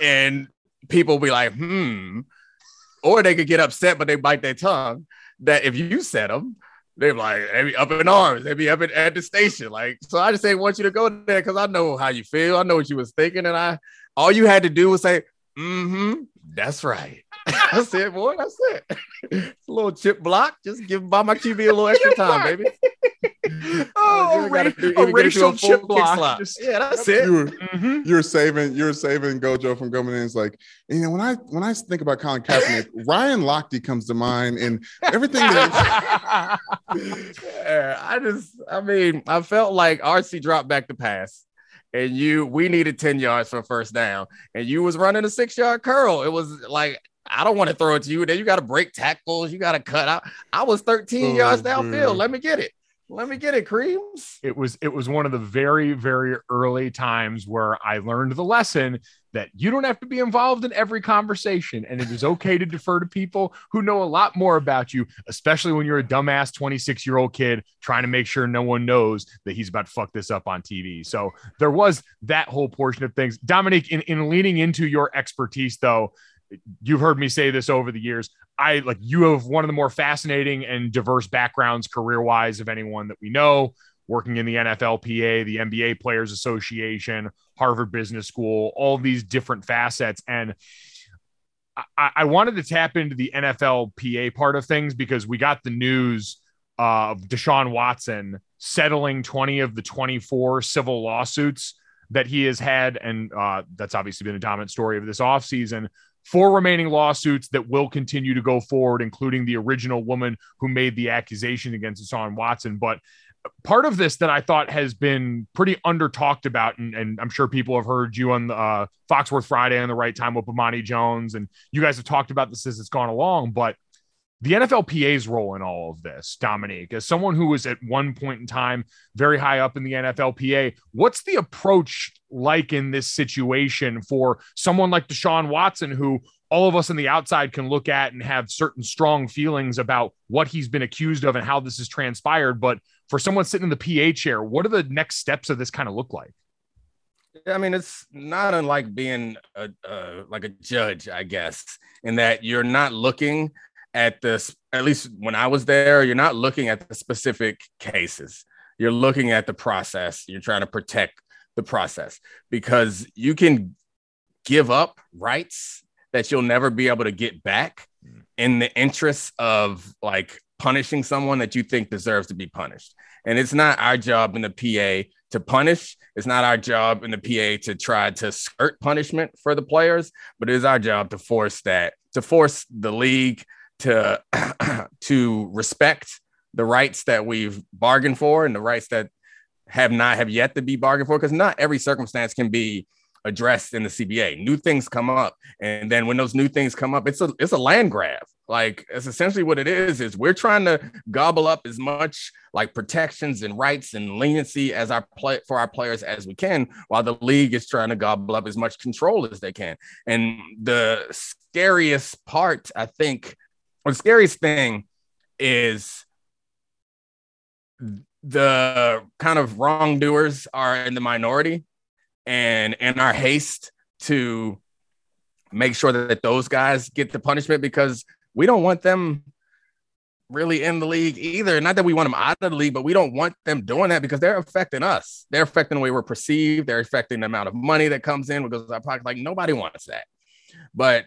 S6: and people be like, hmm. Or they could get upset, but they bite their tongue. That if you said them, they're like, they be up in arms, they be up at, at the station. Like, so I just ain't want you to go there because I know how you feel. I know what you was thinking. And I all you had to do was say, mm-hmm, that's right. That's it, boy. That's it. It's a little chip block. Just give buy my QB a little extra time, baby.
S1: Oh,
S6: you
S1: ra-
S6: gotta do-
S1: a
S6: even get into
S1: racial
S6: a
S1: chip
S6: kick
S1: block.
S6: slap.
S1: Just-
S6: yeah, that's it.
S4: You were
S1: Mhm.
S4: you were saving you were saving Gojo from coming in. It's like you know when I when I think about Colin Kaepernick, Ryan Lochte comes to mind, and everything that
S6: Yeah, I just, I mean, I felt like RC dropped back the pass, and you, we needed ten yards for a first down, and you was running a six yard curl. It was like. I don't want to throw it to you. Then you got to break tackles. You got to cut out. I was 13
S4: Oh,
S6: yards downfield. Let me get it. Let me get it, creams.
S1: it was it was one of the very very early times where i learned the lesson that you don't have to be involved in every conversation and it is okay to defer to people who know a lot more about you especially when you're a dumbass 26 year old kid trying to make sure no one knows that he's about to fuck this up on tv so there was that whole portion of things domonique in, in leaning into your expertise though you've heard me say this over the years I like you have one of the more fascinating and diverse backgrounds career wise of anyone that we know, working in the NFLPA, the NBA Players Association, Harvard Business School, all these different facets. And I, I wanted to tap into the NFLPA part of things because we got the news of Deshaun Watson settling 20 of the 24 civil lawsuits that he has had. And uh, that's obviously been a dominant story of this offseason. Four remaining lawsuits that will continue to go forward, including the original woman who made the accusation against Deshaun Watson. But part of this that I thought has been pretty under talked about, and, and, I'm sure people have heard you on uh, Foxworth Friday on the right time with Bomani Jones, and you guys have talked about this as it's gone along. But the NFLPA's role in all of this, Domonique, as someone who was at one point in time very high up in the NFLPA, what's the approach like in this situation for someone like Deshaun Watson, who all of us on the outside can look at and have certain strong feelings about what he's been accused of and how this has transpired. But for someone sitting in the PA chair, what do the next steps of this kind of look like?
S6: I mean, it's not unlike being a, uh, like a judge, I guess, in that you're not looking at this, at least when I was there, you're not looking at the specific cases. You're looking at the process. You're trying to protect the process because you can give up rights that you'll never be able to get back mm. in the interest of like punishing someone that you think deserves to be punished. And it's not our job in the PA to punish. It's not our job in the PA to try to skirt punishment for the players, but it is our job to force that, to force the league to to respect the rights that we've bargained for and the rights that have not have yet to be bargained for because not every circumstance can be addressed in the CBA. New things come up, and then when those new things come up, it's a it's a land grab. Like it's essentially what it is. Is we're trying to gobble up as much like protections and rights and leniency as our play for our players as we can, while the league is trying to gobble up as much control as they can. And the scariest part, I think, or the scariest thing is the kind of wrongdoers are in the minority and in our haste to make sure that those guys get the punishment because we don't want them really in the league either. Not that we want them out of the league, but we don't want them doing that because they're affecting us. They're affecting the way we're perceived. They're affecting the amount of money that comes in because our pocket. Like nobody wants that. But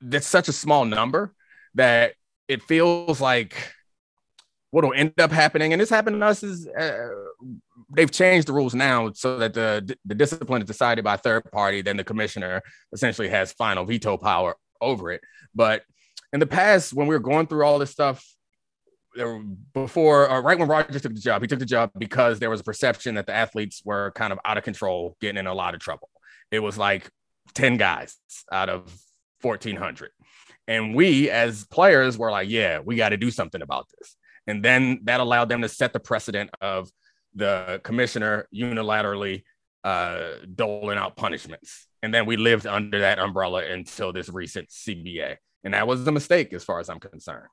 S6: that's such a small number that it feels like what will end up happening, and this happened to us is uh, they've changed the rules now so that the the discipline is decided by third party. Then the commissioner essentially has final veto power over it. But in the past, when we were going through all this stuff, before or right when Roger took the job, he took the job because there was a perception that the athletes were kind of out of control, getting in a lot of trouble. It was like 10 guys out of 1400. And we, as players, were like, yeah, we got to do something about this. And then that allowed them to set the precedent of the commissioner unilaterally uh, doling out punishments. And then we lived under that umbrella until this recent CBA. And that was a mistake as far as I'm concerned.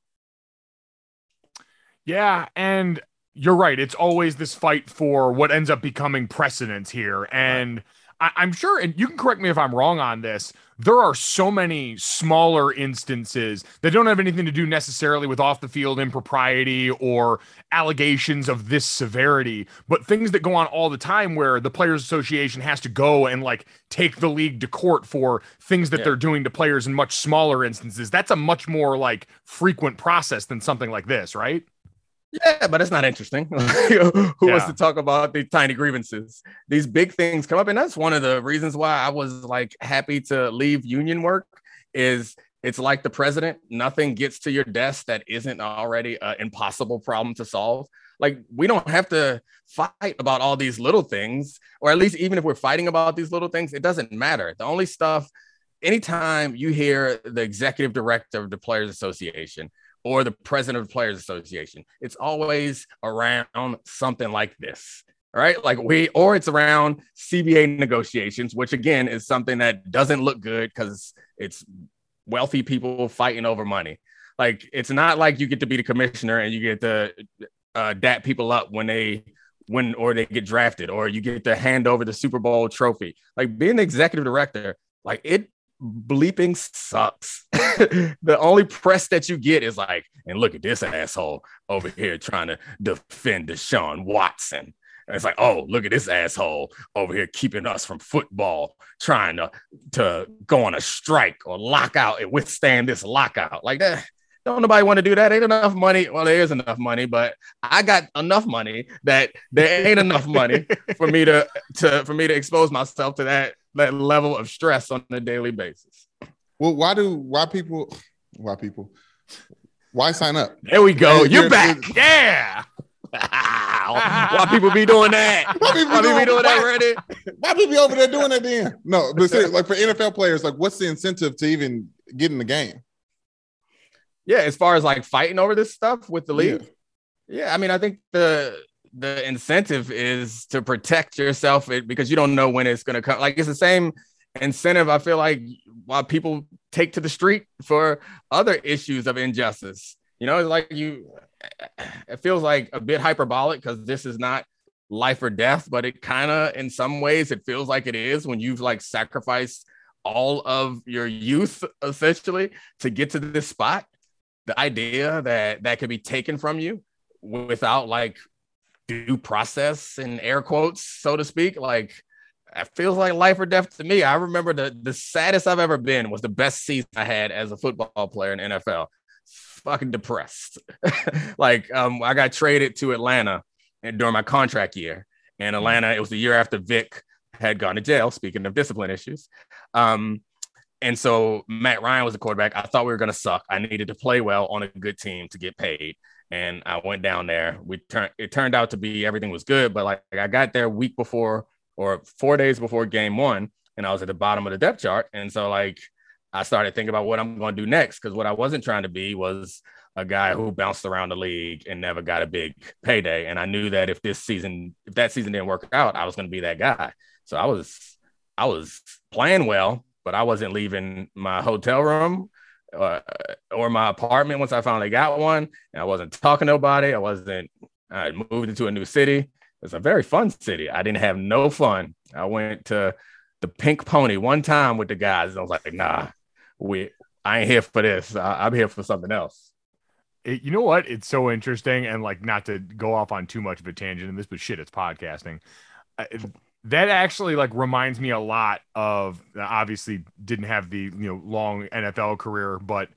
S1: Yeah. And you're right. It's always this fight for what ends up becoming precedent here. And right. I, am sure, and you can correct me if I'm wrong on this. There are so many smaller instances that don't have anything to do necessarily with off the field impropriety or allegations of this severity, but things that go on all the time where the Players Association has to go and like take the league to court for things that yeah. they're doing to players in much smaller instances. That's a much more like frequent process than something like this, right?
S6: Yeah, but it's not interesting. Who yeah. wants to talk about the tiny grievances? These big things come up, and that's one of the reasons why I was like happy to leave union work. Is it's like the president, nothing gets to your desk that isn't already an impossible problem to solve. Like we don't have to fight about all these little things, or at least even if we're fighting about these little things, it doesn't matter. The only stuff, anytime you hear the executive director of the Players Association or the president of the Players Association. It's always around something like this. right? Like we, or it's around CBA negotiations, which again is something that doesn't look good because it's wealthy people fighting over money. Like it's not like you get to be the commissioner and you get to uh, dap people up when they win or they get drafted, or you get to hand over the Super Bowl trophy. Like being the executive director, like it bleeping sucks. the only press that you get is like, and look at this asshole over here trying to defend Deshaun Watson. And it's like, oh, look at this asshole over here keeping us from football, trying to to go on a strike or lockout and withstand this lockout. Like that. Don't nobody want to do that. Ain't enough money. Well, there is enough money, but I got enough money that there ain't enough money for me to to for me to expose myself to that that level of stress on a daily basis.
S4: Well, why do why people why people why sign up?
S6: There we go. You're
S4: you're-
S6: back.
S1: Yeah.
S6: Why people be doing that?
S4: Why people
S6: Why people
S4: doing-
S6: be doing that,
S4: why-
S6: Randy?
S4: Why people be over there doing that then? No, but seriously, like for NFL players, like what's the incentive to even get in the game?
S6: Yeah, as far as like fighting over this stuff with the league.
S4: Yeah.
S6: Yeah, I mean, I think the the incentive is to protect yourself because you don't know when it's going to come. Like it's the same incentive. I feel like why people take to the street for other issues of injustice. You know, it's like you. It feels like a bit hyperbolic because this is not life or death, but it kind of, in some ways, it feels like it is when you've like sacrificed all of your youth essentially to get to this spot. The idea that that could be taken from you without like due process and air quotes, so to speak. Like it feels like life or death to me. I remember the the saddest I've ever been was the best season I had as a football player in NFL. Fucking depressed. like um, I got traded to Atlanta and during my contract year. And Atlanta, it was the year after Vic had gone to jail. Speaking of discipline issues, um, and so Matt Ryan was the quarterback. I thought we were going to suck. I needed to play well on a good team to get paid. And I went down there. We turned. It turned out to be everything was good, but like I got there week before or four days before game one, and I was at the bottom of the depth chart. And so like I started thinking about what I'm going to do next because what I wasn't trying to be was a guy who bounced around the league and never got a big payday. And I knew that if this season, if that season didn't work out, I was going to be that guy. So I was, I was playing well, but I wasn't leaving my hotel room uh, or my apartment once I finally got one. And I wasn't talking to nobody. I wasn't. I moved into a new city. It's a very fun city. I didn't have no fun. I went to the Pink Pony one time with the guys. And I was like, nah, we. I ain't here for this. I, I'm here for something else.
S1: It- you know what? It's so interesting, and like not to go off on too much of a tangent in this, but shit, it's podcasting. It- that actually like reminds me a lot of obviously didn't have the you know long NFL career, but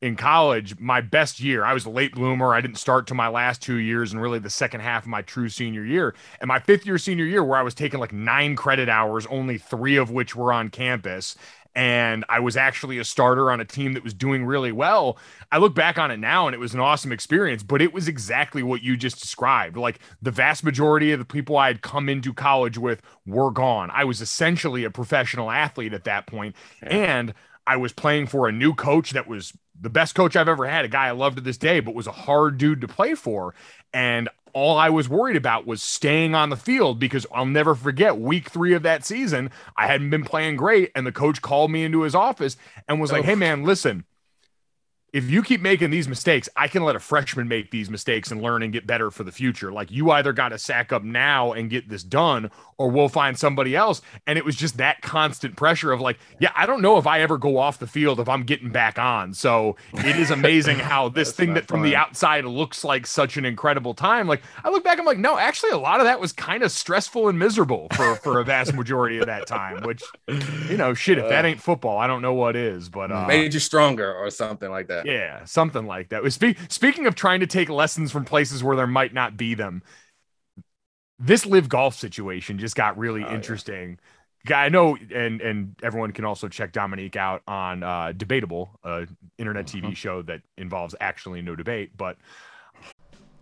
S1: in college, my best year, I was a late bloomer. I didn't start to my last two years and really the second half of my true senior year. And my fifth year senior year, where I was taking like nine credit hours, only three of which were on campus. And I was actually a starter on a team that was doing really well. I look back on it now and it was an awesome experience, but it was exactly what you just described. Like the vast majority of the people I had come into college with were gone. I was essentially a professional athlete at that point, And I was playing for a new coach that was the best coach I've ever had, a guy I love to this day, but was a hard dude to play for. And all I was worried about was staying on the field because I'll never forget week three of that season. I hadn't been playing great. And the coach called me into his office and was like, Hey, man, listen, if you keep making these mistakes, I can let a freshman make these mistakes and learn and get better for the future. Like you either got to sack up now and get this done, or we'll find somebody else. And it was just that constant pressure of like, yeah, I don't know if I ever go off the field if I'm getting back on. So it is amazing how this thing that from the outside looks like such an incredible time. Like I look back, I'm like, no, actually, a lot of that was kind of stressful and miserable for for a vast majority of that time. Which, you know, shit, if that ain't football, I don't know what is. But uh,
S6: Made you stronger or something like that.
S1: Yeah, something like that. Spe- speaking of trying to take lessons from places where there might not be them, this LIV golf situation just got really
S6: Oh,
S1: interesting. Guy, I know, and and everyone can also check Domonique out on uh, Debatable, a internet. TV show that involves actually no debate, but.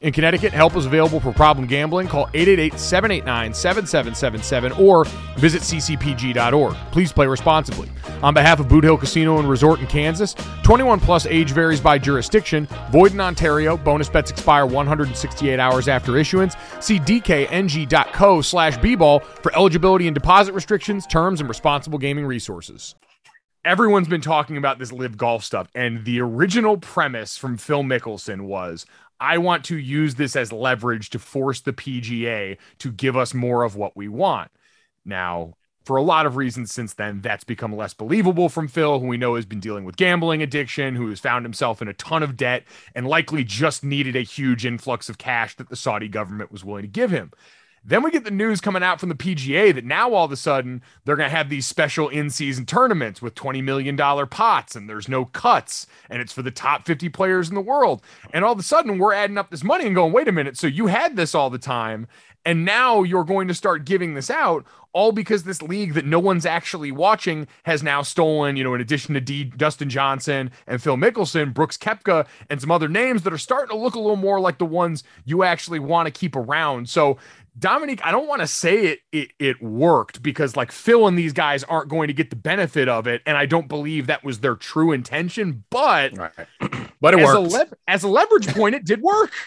S1: In Connecticut, help is available for problem gambling. Call 888-789-7777 or visit ccpg.org. Please play responsibly. On behalf of Boot Hill Casino and Resort in Kansas, 21 plus age varies by jurisdiction. Void in Ontario. Bonus bets expire 168 hours after issuance. See dkng.co slash bball for eligibility and deposit restrictions, terms, and responsible gaming resources everyone's been talking about this LIV golf stuff and the original premise from phil mickelson was i want to use this as leverage to force the pga to give us more of what we want. Now for a lot of reasons since then that's become less believable from phil who we know has been dealing with gambling addiction who has found himself in a ton of debt and likely just needed a huge influx of cash that the saudi government was willing to give him then we get the news coming out from the PGA that now all of a sudden they're going to have these special in season tournaments with $20 million pots and there's no cuts and it's for the top 50 players in the world. And all of a sudden we're adding up this money and going, wait a minute. So you had this all the time and now you're going to start giving this out all because this league that no one's actually watching has now stolen, you know, in addition to D, Dustin Johnson and Phil Mickelson, Brooks Koepka, and some other names that are starting to look a little more like the ones you actually want to keep around. So Domonique, I don't want to say it, it it worked because like Phil and these guys aren't going to get the benefit of it, and I don't believe that was their true intention. But
S6: right. but it
S1: as
S6: worked
S1: a le- as a leverage point, it did work.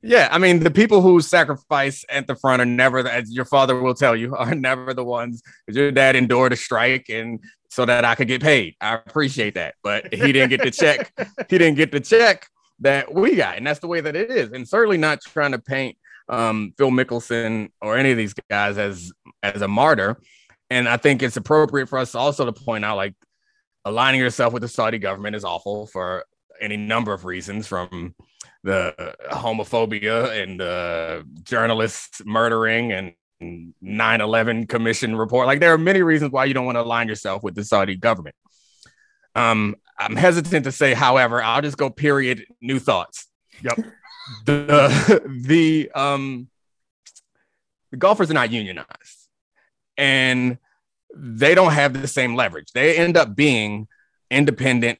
S6: Yeah, I mean, the people who sacrifice at the front are never, as your father will tell you, are never the ones. Your dad endured a strike, and so that I could get paid. I appreciate that, but he didn't get the check. he didn't get the check that we got, and that's the way that it is. And certainly not trying to paint um, Phil Mickelson or any of these guys as as a martyr. And I think it's appropriate for us also to point out like aligning yourself with the Saudi government is awful for any number of reasons, from the homophobia and uh, journalists murdering and 9-11 commission report. Like there are many reasons why you don't want to align yourself with the saudi government. Um, i'm hesitant to say however i'll just go period new thoughts.
S1: Yep
S6: the the um the golfers are not unionized. And they don't have the same leverage. They end up being independent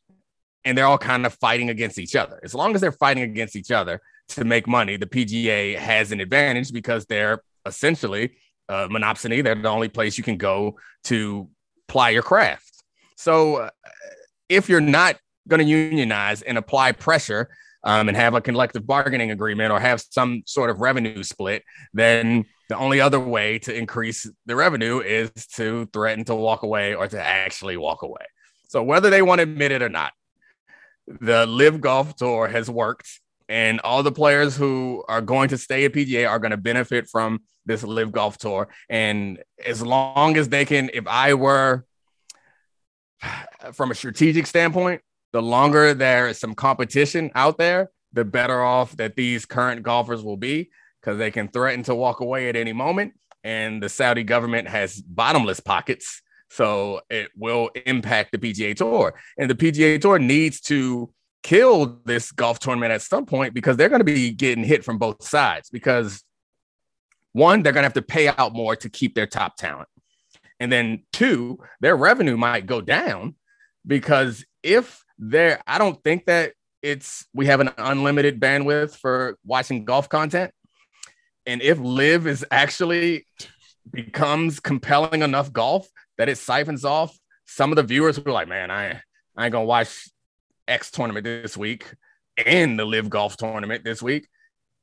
S6: and they're all kind of fighting against each other. As long as they're fighting against each other to make money the pga has an advantage because they're essentially uh, monopsony they're the only place you can go to ply your craft. So uh, if you're not going to unionize and apply pressure um, and have a collective bargaining agreement or have some sort of revenue split, then the only other way to increase the revenue is to threaten to walk away or to actually walk away. So whether they want to admit it or not, the LIV Golf Tour has worked, and all the players who are going to stay at PGA are going to benefit from this LIV Golf Tour. And as long as they can, if I were from a strategic standpoint, the longer there is some competition out there, the better off that these current golfers will be because they can threaten to walk away at any moment. And the Saudi government has bottomless pockets. So it will impact the PGA Tour. And the PGA Tour needs to kill this golf tournament at some point because they're going to be getting hit from both sides. Because one, they're going to have to pay out more to keep their top talent. And then two, their revenue might go down because if there i don't think that it's we have an unlimited bandwidth for watching golf content. And if LIV is actually becomes compelling enough golf that it siphons off some of the viewers who are like man i, I ain't gonna watch x tournament this week and the LIV golf tournament this week.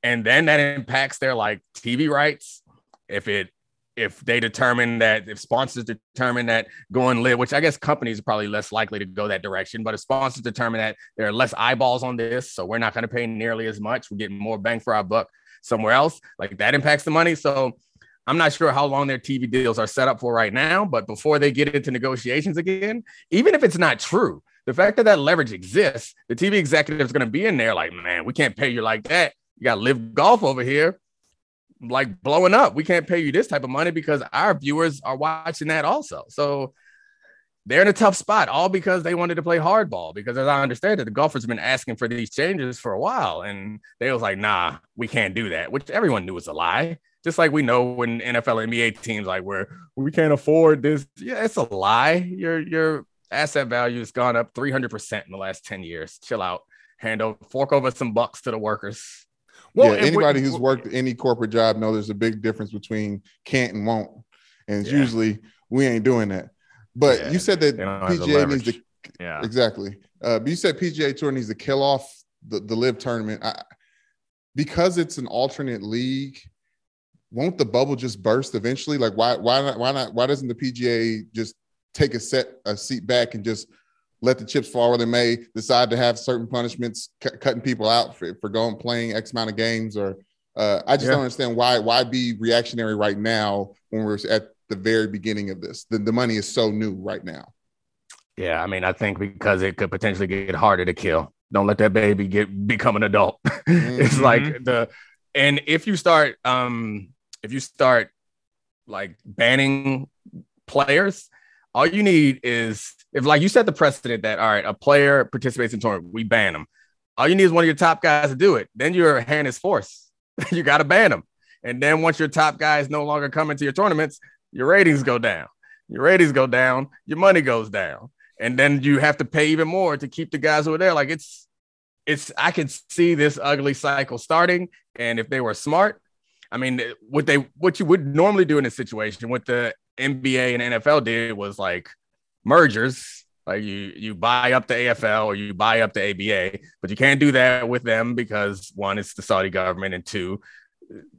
S6: And then that impacts their like tv rights. If it if they determine that if sponsors determine that going LIV, which I guess companies are probably less likely to go that direction, but if sponsors determine that there are less eyeballs on this, so we're not going to pay nearly as much, we're getting more bang for our buck somewhere else, like that impacts the money. So I'm not sure how long their TV deals are set up for right now, but before they get into negotiations again, even if it's not true, the fact that that leverage exists, the TV executive is going to be in there like, man, we can't pay you like that. You got LIV golf over here like blowing up. We can't pay you this type of money because our viewers are watching that also. So they're in a tough spot, all because they wanted to play hardball. Because as I understand it, the golfers have been asking for these changes for a while, and they was like, "Nah, we can't do that," which everyone knew was a lie. Just like we know when NFL, and NBA teams like where we can't afford this. Yeah, it's a lie. Your your asset value has gone up 300 percent in the last 10 years. Chill out. Hand over, fork over some bucks to the workers
S4: Well, yeah, anybody who's worked any corporate job know there's a big difference between can't and won't, and yeah. usually we ain't doing that. But yeah, you said that PGA needs to, yeah, exactly. Uh, but you said PGA Tour needs to kill off the the LIV tournament I, because it's an alternate league. Won't the bubble just burst eventually? Like why why not why not why doesn't the PGA just take a set a seat back and just let the chips fall where they may, decide to have certain punishments, c- cutting people out for, for going playing X amount of games, or uh, I just yeah. don't understand why why be reactionary right now when we're at the very beginning of this. The, the money is so new right now.
S6: Yeah, I mean, I think because it could potentially get harder to kill. Don't let that baby get become an adult. Mm-hmm. it's like the and if you start um if you start like banning players, all you need is if like you set the precedent that all right, a player participates in tournament, we ban them. All you need is one of your top guys to do it. Then your hand is forced. you got to ban them. And then once your top guys no longer come into your tournaments, your ratings go down. Your ratings go down, your money goes down. And then you have to pay even more to keep the guys who are there. Like it's it's I can see this ugly cycle starting. And if they were smart, I mean, what they what you would normally do in a situation, what the NBA and NFL did was like mergers. Like you you buy up the AFL or you buy up the ABA, but you can't do that with them because one, it's the Saudi government, and two,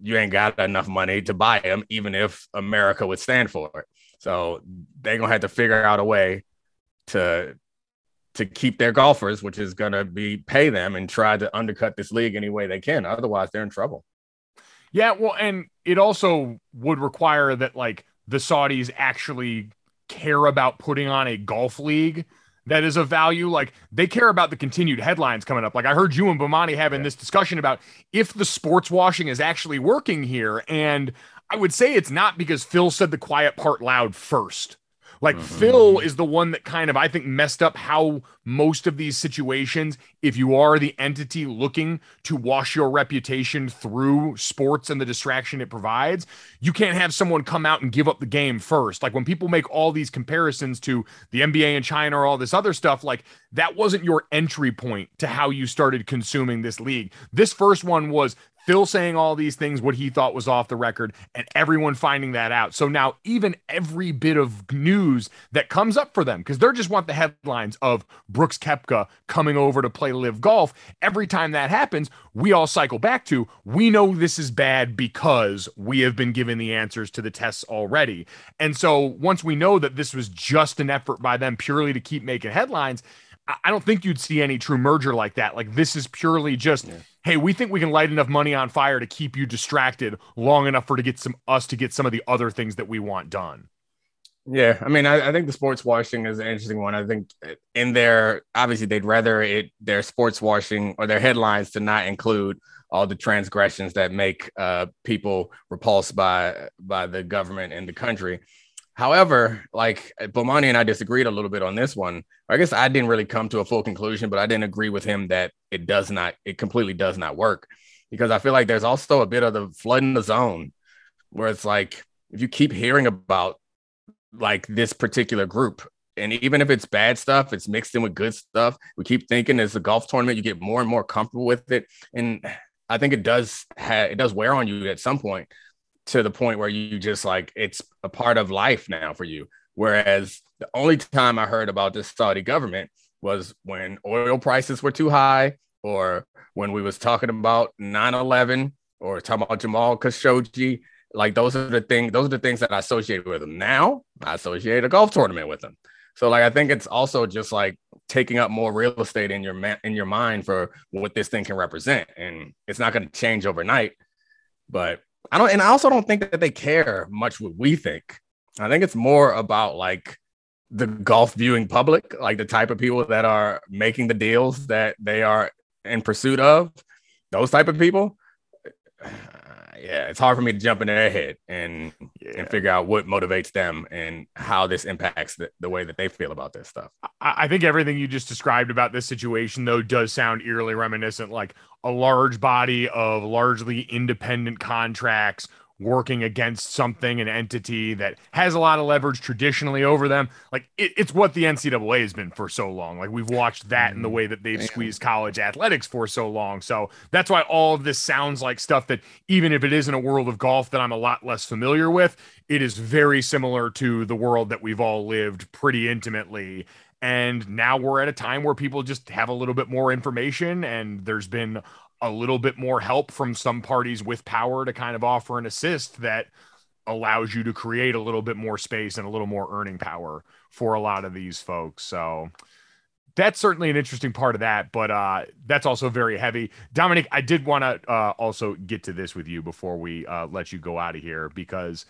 S6: you ain't got enough money to buy them, even if America would stand for it. So they're gonna have to figure out a way to to keep their golfers, which is gonna be pay them and try to undercut this league any way they can. Otherwise, they're in trouble.
S1: Yeah, well, and it also would require that like the Saudis actually care about putting on a golf league that is of value. Like they care about the continued headlines coming up. Like I heard you and Bomani having yeah. this discussion about if the sports washing is actually working here. And I would say it's not because Phil said the quiet part loud first. Like mm-hmm. Phil is the one that kind of I think messed up how most of these situations, if you are the entity looking to wash your reputation through sports and the distraction it provides, you can't have someone come out and give up the game first. Like when people make all these comparisons to the NBA in China or all this other stuff, like that wasn't your entry point to how you started consuming this league. This first one was Phil saying all these things, what he thought was off the record, and everyone finding that out. So now, even every bit of news that comes up for them, because they just want the headlines of Brooks Koepka coming over to play LIV golf. Every time that happens, we all cycle back to we know this is bad because we have been given the answers to the tests already. And so once we know that this was just an effort by them purely to keep making headlines, I don't think you'd see any true merger like that. Like this is purely just, yeah. Hey, we think we can light enough money on fire to keep you distracted long enough for to get some us to get some of the other things that we want done.
S6: Yeah, I mean, I, I think the sports washing is an interesting one. I think in there, obviously they'd rather it their sports washing or their headlines to not include all the transgressions that make uh, people repulsed by by the government and the country. However, like Bomani and I disagreed a little bit on this one. I guess I didn't really come to a full conclusion, but I didn't agree with him that it does not, it completely does not work because I feel like there's also a bit of the flood in the zone where it's like if you keep hearing about like this particular group, and even if it's bad stuff, it's mixed in with good stuff. We keep thinking it's a golf tournament, you get more and more comfortable with it, and I think it does have it does wear on you at some point to the point where you just like it's a part of life now for you. Whereas the only time I heard about this Saudi government was when oil prices were too high, or when we was talking about 9-11 or talking about Jamal Khashoggi. Like those are the things, those are the things that I associate with them. Now I associate a golf tournament with them. So like I think it's also just like taking up more real estate in your ma- in your mind for what this thing can represent, and it's not going to change overnight. But I don't, and I also don't think that they care much what we think. I think it's more about like the golf viewing public, like the type of people that are making the deals that they are in pursuit of. Those type of people. Yeah, it's hard for me to jump in their head and yeah. and figure out what motivates them and how this impacts the, the way that they feel about this stuff.
S1: I think everything you just described about this situation, though, does sound eerily reminiscent. Like a large body of largely independent contracts working against something, an entity that has a lot of leverage traditionally over them. Like it, it's what the NCAA has been for so long. Like we've watched that in the mm-hmm. way that they've squeezed college athletics for so long. So that's why all of this sounds like stuff that even if it isn't a world of golf that I'm a lot less familiar with, it is very similar to the world that we've all lived pretty intimately. And now we're at a time where people just have a little bit more information and there's been a little bit more help from some parties with power to kind of offer an assist that allows you to create a little bit more space and a little more earning power for a lot of these folks. So that's certainly an interesting part of that, but uh, that's also very heavy. Dominic, I did want to uh, also get to this with you before we uh, let you go out of here because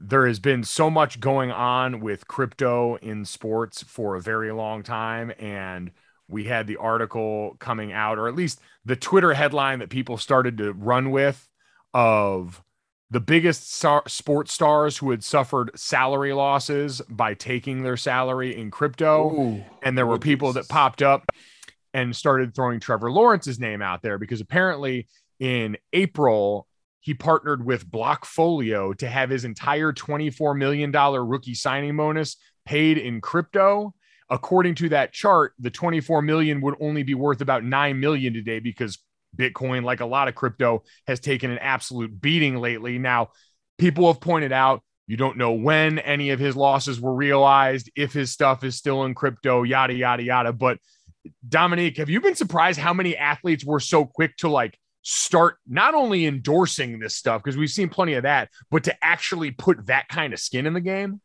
S1: there has been so much going on with crypto in sports for a very long time. And we had the article coming out, or at least the Twitter headline that people started to run with of the biggest sports stars who had suffered salary losses by taking their salary in crypto. and there were people that popped up and started throwing Trevor Lawrence's name out there because apparently in April he partnered with Blockfolio to have his entire $24 million rookie signing bonus paid in crypto. According to that chart, the 24 million would only be worth about 9 million today because Bitcoin, like a lot of crypto, has taken an absolute beating lately. Now, people have pointed out you don't know when any of his losses were realized, if his stuff is still in crypto, yada, yada, yada. But Domonique, have you been surprised how many athletes were so quick to like start not only endorsing this stuff, because we've seen plenty of that, but to actually put that kind of skin in the game?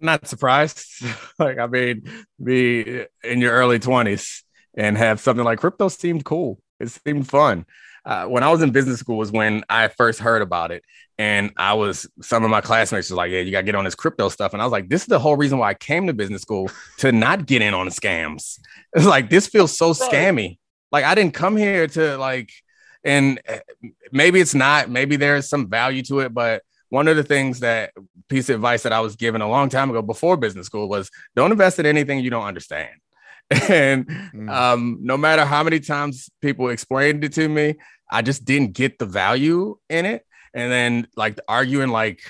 S6: Not surprised. like, I mean, be in your early 20s and have something like crypto seemed cool. It seemed fun. Uh, when I was in business school was when I first heard about it. And I was, some of my classmates was like, yeah, you got to get on this crypto stuff. And I was like, this is the whole reason why I came to business school to not get in on the scams. It's like, this feels so scammy. Like, I didn't come here to like, and uh, maybe it's not, maybe there's some value to it, but one of the things that piece of advice that I was given a long time ago before business school was don't invest in anything you don't understand. And
S4: Mm.
S6: um, no matter how many times people explained it to me, I just didn't get the value in it. And then like arguing like,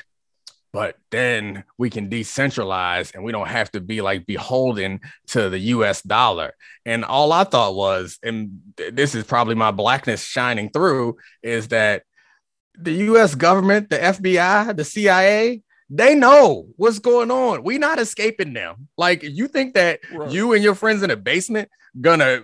S6: but then we can decentralize and we don't have to be like beholden to the US dollar. And all I thought was, and th- this is probably my blackness shining through, is that the US government, the FBI, the CIA, they know what's going on. We not escaping them. Like you think that
S1: Right.
S6: you and your friends in a basement gonna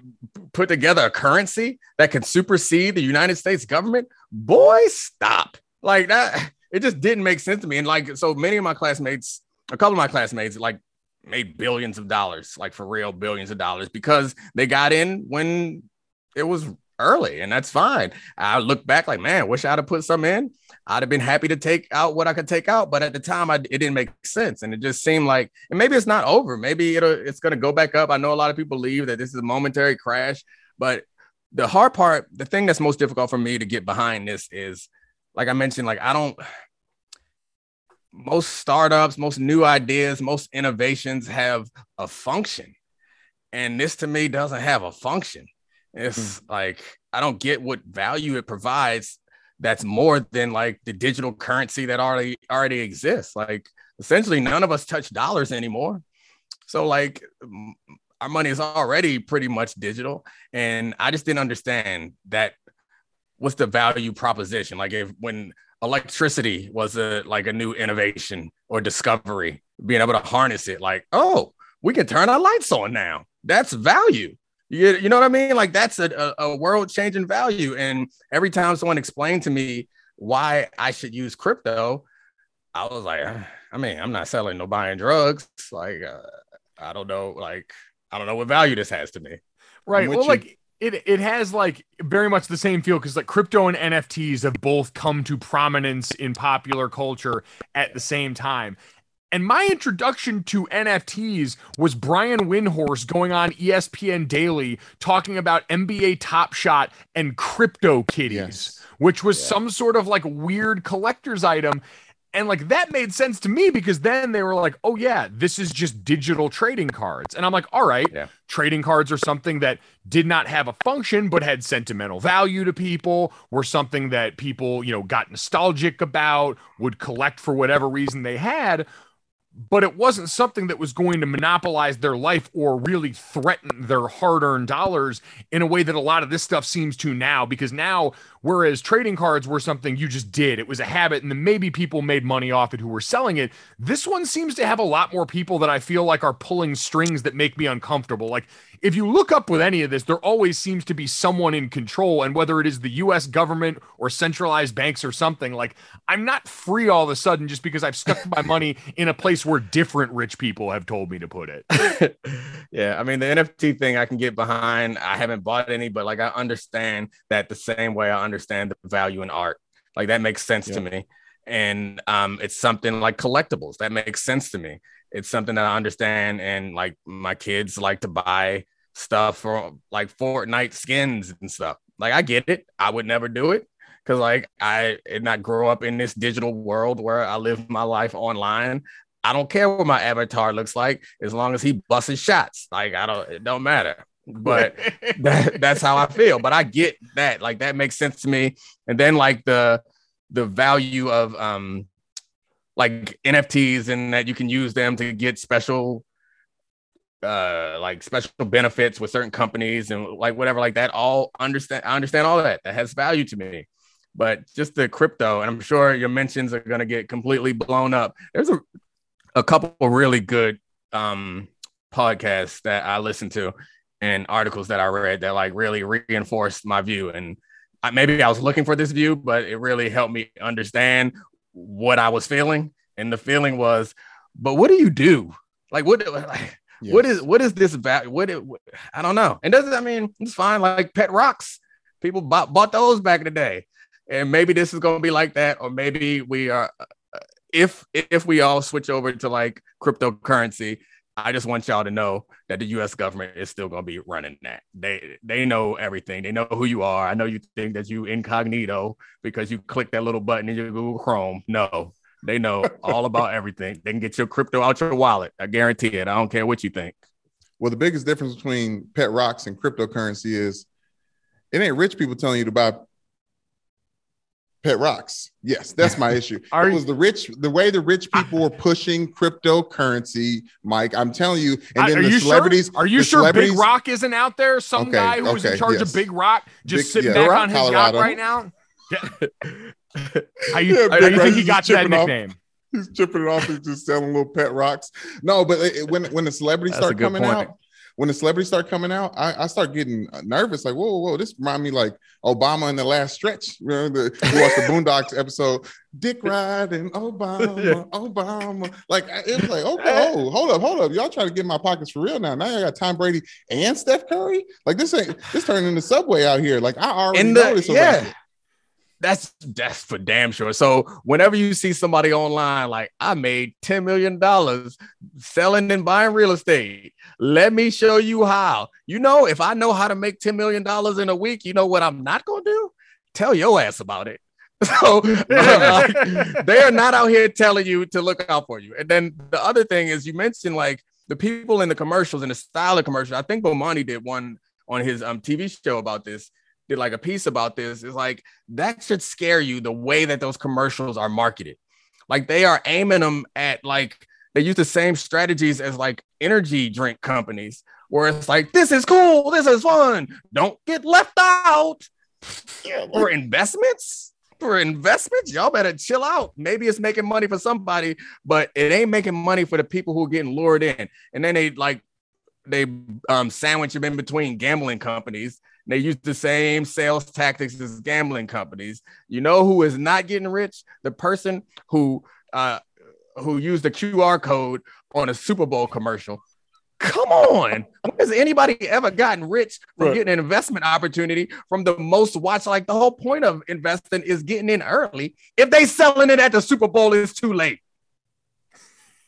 S6: put together a currency that can supersede the United States government? Boy, stop. Like that, it just didn't make sense to me. And like so many of my classmates, a couple of my classmates, like made billions of dollars, like for real, billions of dollars because they got in when it was early, and that's fine. I look back like, man, wish I'd have put some in. I'd have been happy to take out what I could take out, but at the time, I, it didn't make sense, and it just seemed like, and maybe it's not over. Maybe it'll it's gonna go back up. I know a lot of people believe that this is a momentary crash, but the hard part, the thing that's most difficult for me to get behind this is, like I mentioned, like I don't. Most startups, most new ideas, most innovations have a function, and this to me doesn't have a function. It's hmm. like I don't get what value it provides that's more than like the digital currency that already already exists. Like essentially none of us touch dollars anymore. So like our money is already pretty much digital and I just didn't understand that what's the value proposition like if when electricity was a like a new innovation or discovery being able to harness it like oh we can turn our lights on now that's value you, you know what I mean? Like that's a, a, world changing value. And every time someone explained to me why I should use crypto, I was like, "Uh, I mean, I'm not selling no buying drugs. Like, uh, I don't know, like, I don't know what value this has to me.
S1: Right. Well,
S4: you.
S1: like it it has like very much the same feel because like crypto and NFTs have both come to prominence in popular culture at the same time. And my introduction to NFTs was Brian Windhorst going on ESPN Daily talking about NBA Top Shot and crypto kitties,
S4: Yes.
S1: which was some sort of like weird collector's item. And like that made sense to me because then they were like, oh, yeah, this is just digital trading cards. And I'm like, all right,
S6: Yeah.
S1: trading cards are something that did not have a function but had sentimental value to people, were something that people, you know, got nostalgic about, would collect for whatever reason they had. But it wasn't something that was going to monopolize their life or really threaten their hard earned dollars in a way that a lot of this stuff seems to now. Because now, whereas trading cards were something you just did, it was a habit, and then maybe people made money off it who were selling it. This one seems to have a lot more people that I feel like are pulling strings that make me uncomfortable. Like, if you look up with any of this, there always seems to be someone in control. And whether it is the US government or centralized banks or something, like I'm not free all of a sudden just because I've stuck my money in a place where different rich people have told me to put it.
S6: yeah, I mean the NFT thing I can get behind. I haven't bought any, but like I understand that the same way I understand the value in art. Like that makes sense to me. And um, it's something like collectibles that makes sense to me. It's something that I understand, and like my kids like to buy stuff for like Fortnite skins and stuff. Like I get it. I would never do it because like I did not grow up in this digital world where I live my life online. I don't care what my avatar looks like as long as he busts shots. Like I don't, it don't matter. But that, that's how I feel. But I get that. Like that makes sense to me. And then like the the value of um like NFTs and that you can use them to get special uh like special benefits with certain companies and like whatever like that all understand I understand all that that has value to me but just the crypto and I'm sure your mentions are going to get completely blown up there's a a couple of really good um podcasts that I listen to and articles that I read that like really reinforced my view and I, maybe I was looking for this view but it really helped me understand what I was feeling and the feeling was but what do you do like what like, what is what is this value? What, it, what I don't know. And doesn't I mean it's fine. Like pet rocks, people bought, bought those back in the day, and maybe this is going to be like that, or maybe we are. uh, If if we all switch over to like cryptocurrency, I just want y'all to know that the U.S. government is still going to be running that. They they know everything. They know who you are. I know you think that you incognito because you click that little button in your Google Chrome. No, they know all about everything. They can get your crypto out your wallet. I guarantee it. I don't care what you think.
S4: Well, the biggest difference between pet rocks and cryptocurrency is it ain't rich people telling you to buy pet rocks. Yes, that's my issue.
S1: Are
S4: it was the rich, the way the rich people were pushing cryptocurrency, Mike. I'm telling you, and then
S1: are
S4: the
S1: you
S4: celebrities.
S1: sure? Are you sure Big Rock isn't out there? Some
S4: Okay,
S1: guy who was in charge
S4: yes.
S1: of Big Rock just
S4: Big-
S1: sitting
S4: yeah.
S1: back
S4: Rock,
S1: on his
S4: Colorado.
S1: yacht right now? Yeah. How you,
S4: Yeah,
S1: how you think he got that
S4: chipping off.
S1: nickname?
S4: He's chipping it off. He's just selling little pet rocks. No, but it, it- when when the celebrities
S6: That's
S4: start coming
S6: point.
S4: out, when the celebrities start coming out, I, I start getting nervous. Like, whoa, whoa, whoa, this remind me like Obama in the last stretch. Remember the we watched the Boondocks episode, Dick riding Obama, Obama. Like it was like, okay, oh, hold up, hold up, y'all trying to get in my pockets for real now. Now I got Tom Brady and Steph Curry. Like this ain't this turning into Subway out here. Like I already
S6: In
S4: know
S6: the
S4: this.
S6: yeah, that's that's for damn sure. So whenever you see somebody online like I made ten million dollars selling and buying real estate, let me show you how. You know, if I know how to make ten million dollars in a week, you know what I'm not gonna do? Tell your ass about it. So like, they are not out here telling you to look out for you. And then the other thing is you mentioned like the people in the commercials and the style of commercial. I think Bomani did one on his um TV show about this. Did like a piece about this. Is like that should scare you the way that those commercials are marketed. Like they are aiming them at like they use the same strategies as like energy drink companies, where it's like this is cool, this is fun, don't get left out. For investments, for investments, y'all better chill out. Maybe it's making money for somebody, but it ain't making money for the people who are getting lured in. And then they like they um sandwich them in between gambling companies. They use the same sales tactics as gambling companies. You know who is not getting rich? The person who uh who used the QR code on a Super Bowl commercial. Come on. When has anybody ever gotten rich from
S4: Right.
S6: getting an investment opportunity from the most watched? Like the whole point of investing is getting in early. If they selling it at the Super Bowl, it's too late.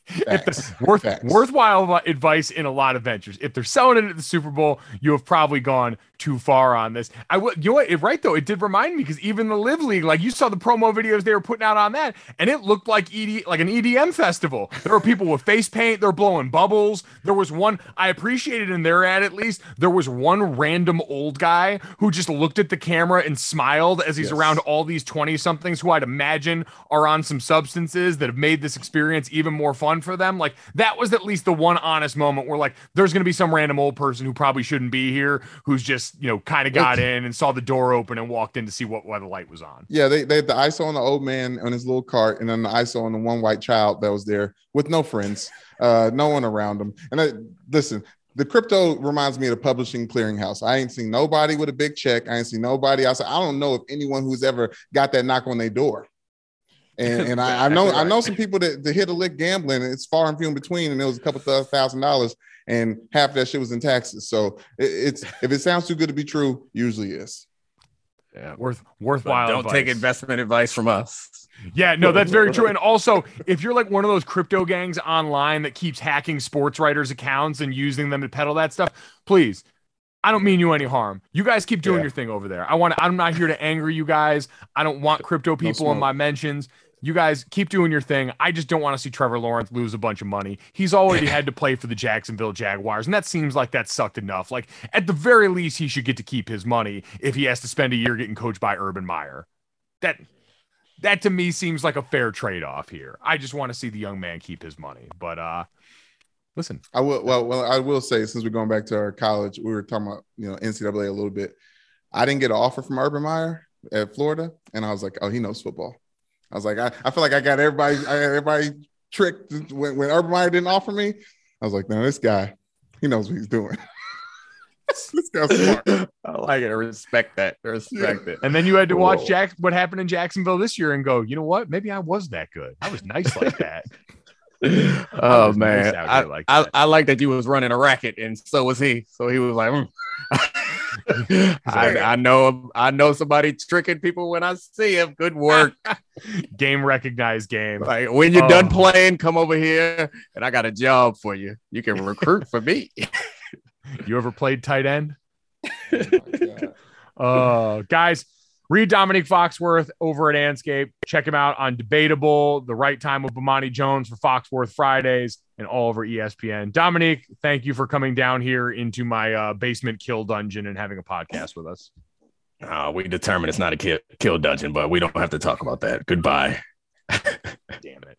S1: if the,
S4: Facts.
S1: worth,
S4: Facts.
S1: worthwhile advice in a lot of ventures. If they're selling it at the Super Bowl, you have probably gone too far on this. I would, you know what? It, right though, it did remind me because even the LIV League, like you saw the promo videos they were putting out on that, and it looked like ED, like an EDM festival. There were people with face paint, they're blowing bubbles. There was one I appreciated in their ad at least. There was one random old guy who just looked at the camera and smiled as he's
S4: Yes.
S1: around all these 20 somethings who I'd imagine are on some substances that have made this experience even more fun for them. Like that was at least the one honest moment where like there's going to be some random old person who probably shouldn't be here who's just, you know, kind of got in and saw the door open and walked in to see what why the light was on.
S4: Yeah, they, they had the ISO on the old man on his little cart, and then the ISO on the one white child that was there with no friends, uh, no one around him. And I, listen, the crypto reminds me of the publishing clearinghouse. I ain't seen nobody with a big check. I ain't seen nobody else. I don't know if anyone who's ever got that knock on their door. And, and I, I know I know some people that, that hit a lick gambling, and it's far and few in between, and it was a couple thousand dollars, and half that shit was in taxes. So it, it's if it sounds too good to be true, usually is.
S6: Yeah.
S1: Worth
S6: But
S1: worthwhile.
S6: don't take investment advice from us.
S1: Yeah, no, that's very true. And also, if you're like one of those crypto gangs online that keeps hacking sports writers' accounts and using them to peddle that stuff, please. I don't mean you any harm. You guys keep doing
S4: Yeah.
S1: your thing over there. I want I'm not here to anger you guys. I don't want crypto people in my mentions. You guys keep doing your thing. I just don't want to see Trevor Lawrence lose a bunch of money. He's already had to play for the Jacksonville Jaguars, and that seems like that sucked enough. Like at the very least, he should get to keep his money if he has to spend a year getting coached by Urban Meyer. That that to me seems like a fair trade-off here. I just want to see the young man keep his money. But uh listen,
S4: I will. Well, well, I will say since we're going back to our college, we were talking about you know NCAA a little bit. I didn't get an offer from Urban Meyer at Florida, and I was like, oh, he knows football. I was like, I, I feel like I got everybody, I got everybody tricked when, when Urban Meyer didn't offer me. I was like, no, this guy, he knows what he's doing. this guy's smart.
S6: I like it. I respect that. I respect it.
S1: and then you had to watch
S6: Whoa.
S1: Jack what happened in Jacksonville this year and go, you know what? Maybe I was that good. I was nice like that.
S6: oh
S1: was
S6: man, I,
S1: here like
S6: I,
S1: that.
S6: I like that you was running a racket, and so was he. So he was like, "Hmm." I, I know, I know somebody tricking people when I see him. Good work.
S1: game recognized game.
S6: like when you're
S1: Oh.
S6: done playing, come over here, and I got a job for you. You can recruit for me.
S1: You ever played tight end?
S4: Oh.
S1: Uh, guys, read Domonique Foxworth over at Andscape. Check him out on Debatable, The Right Time with Bomani Jones for Foxworth Fridays, and all over ESPN. Domonique, thank you for coming down here into my uh, basement kill dungeon and having a podcast with us.
S6: Uh, we determined it's not a kill, kill dungeon, but we don't have to talk about that. Goodbye.
S1: Damn it.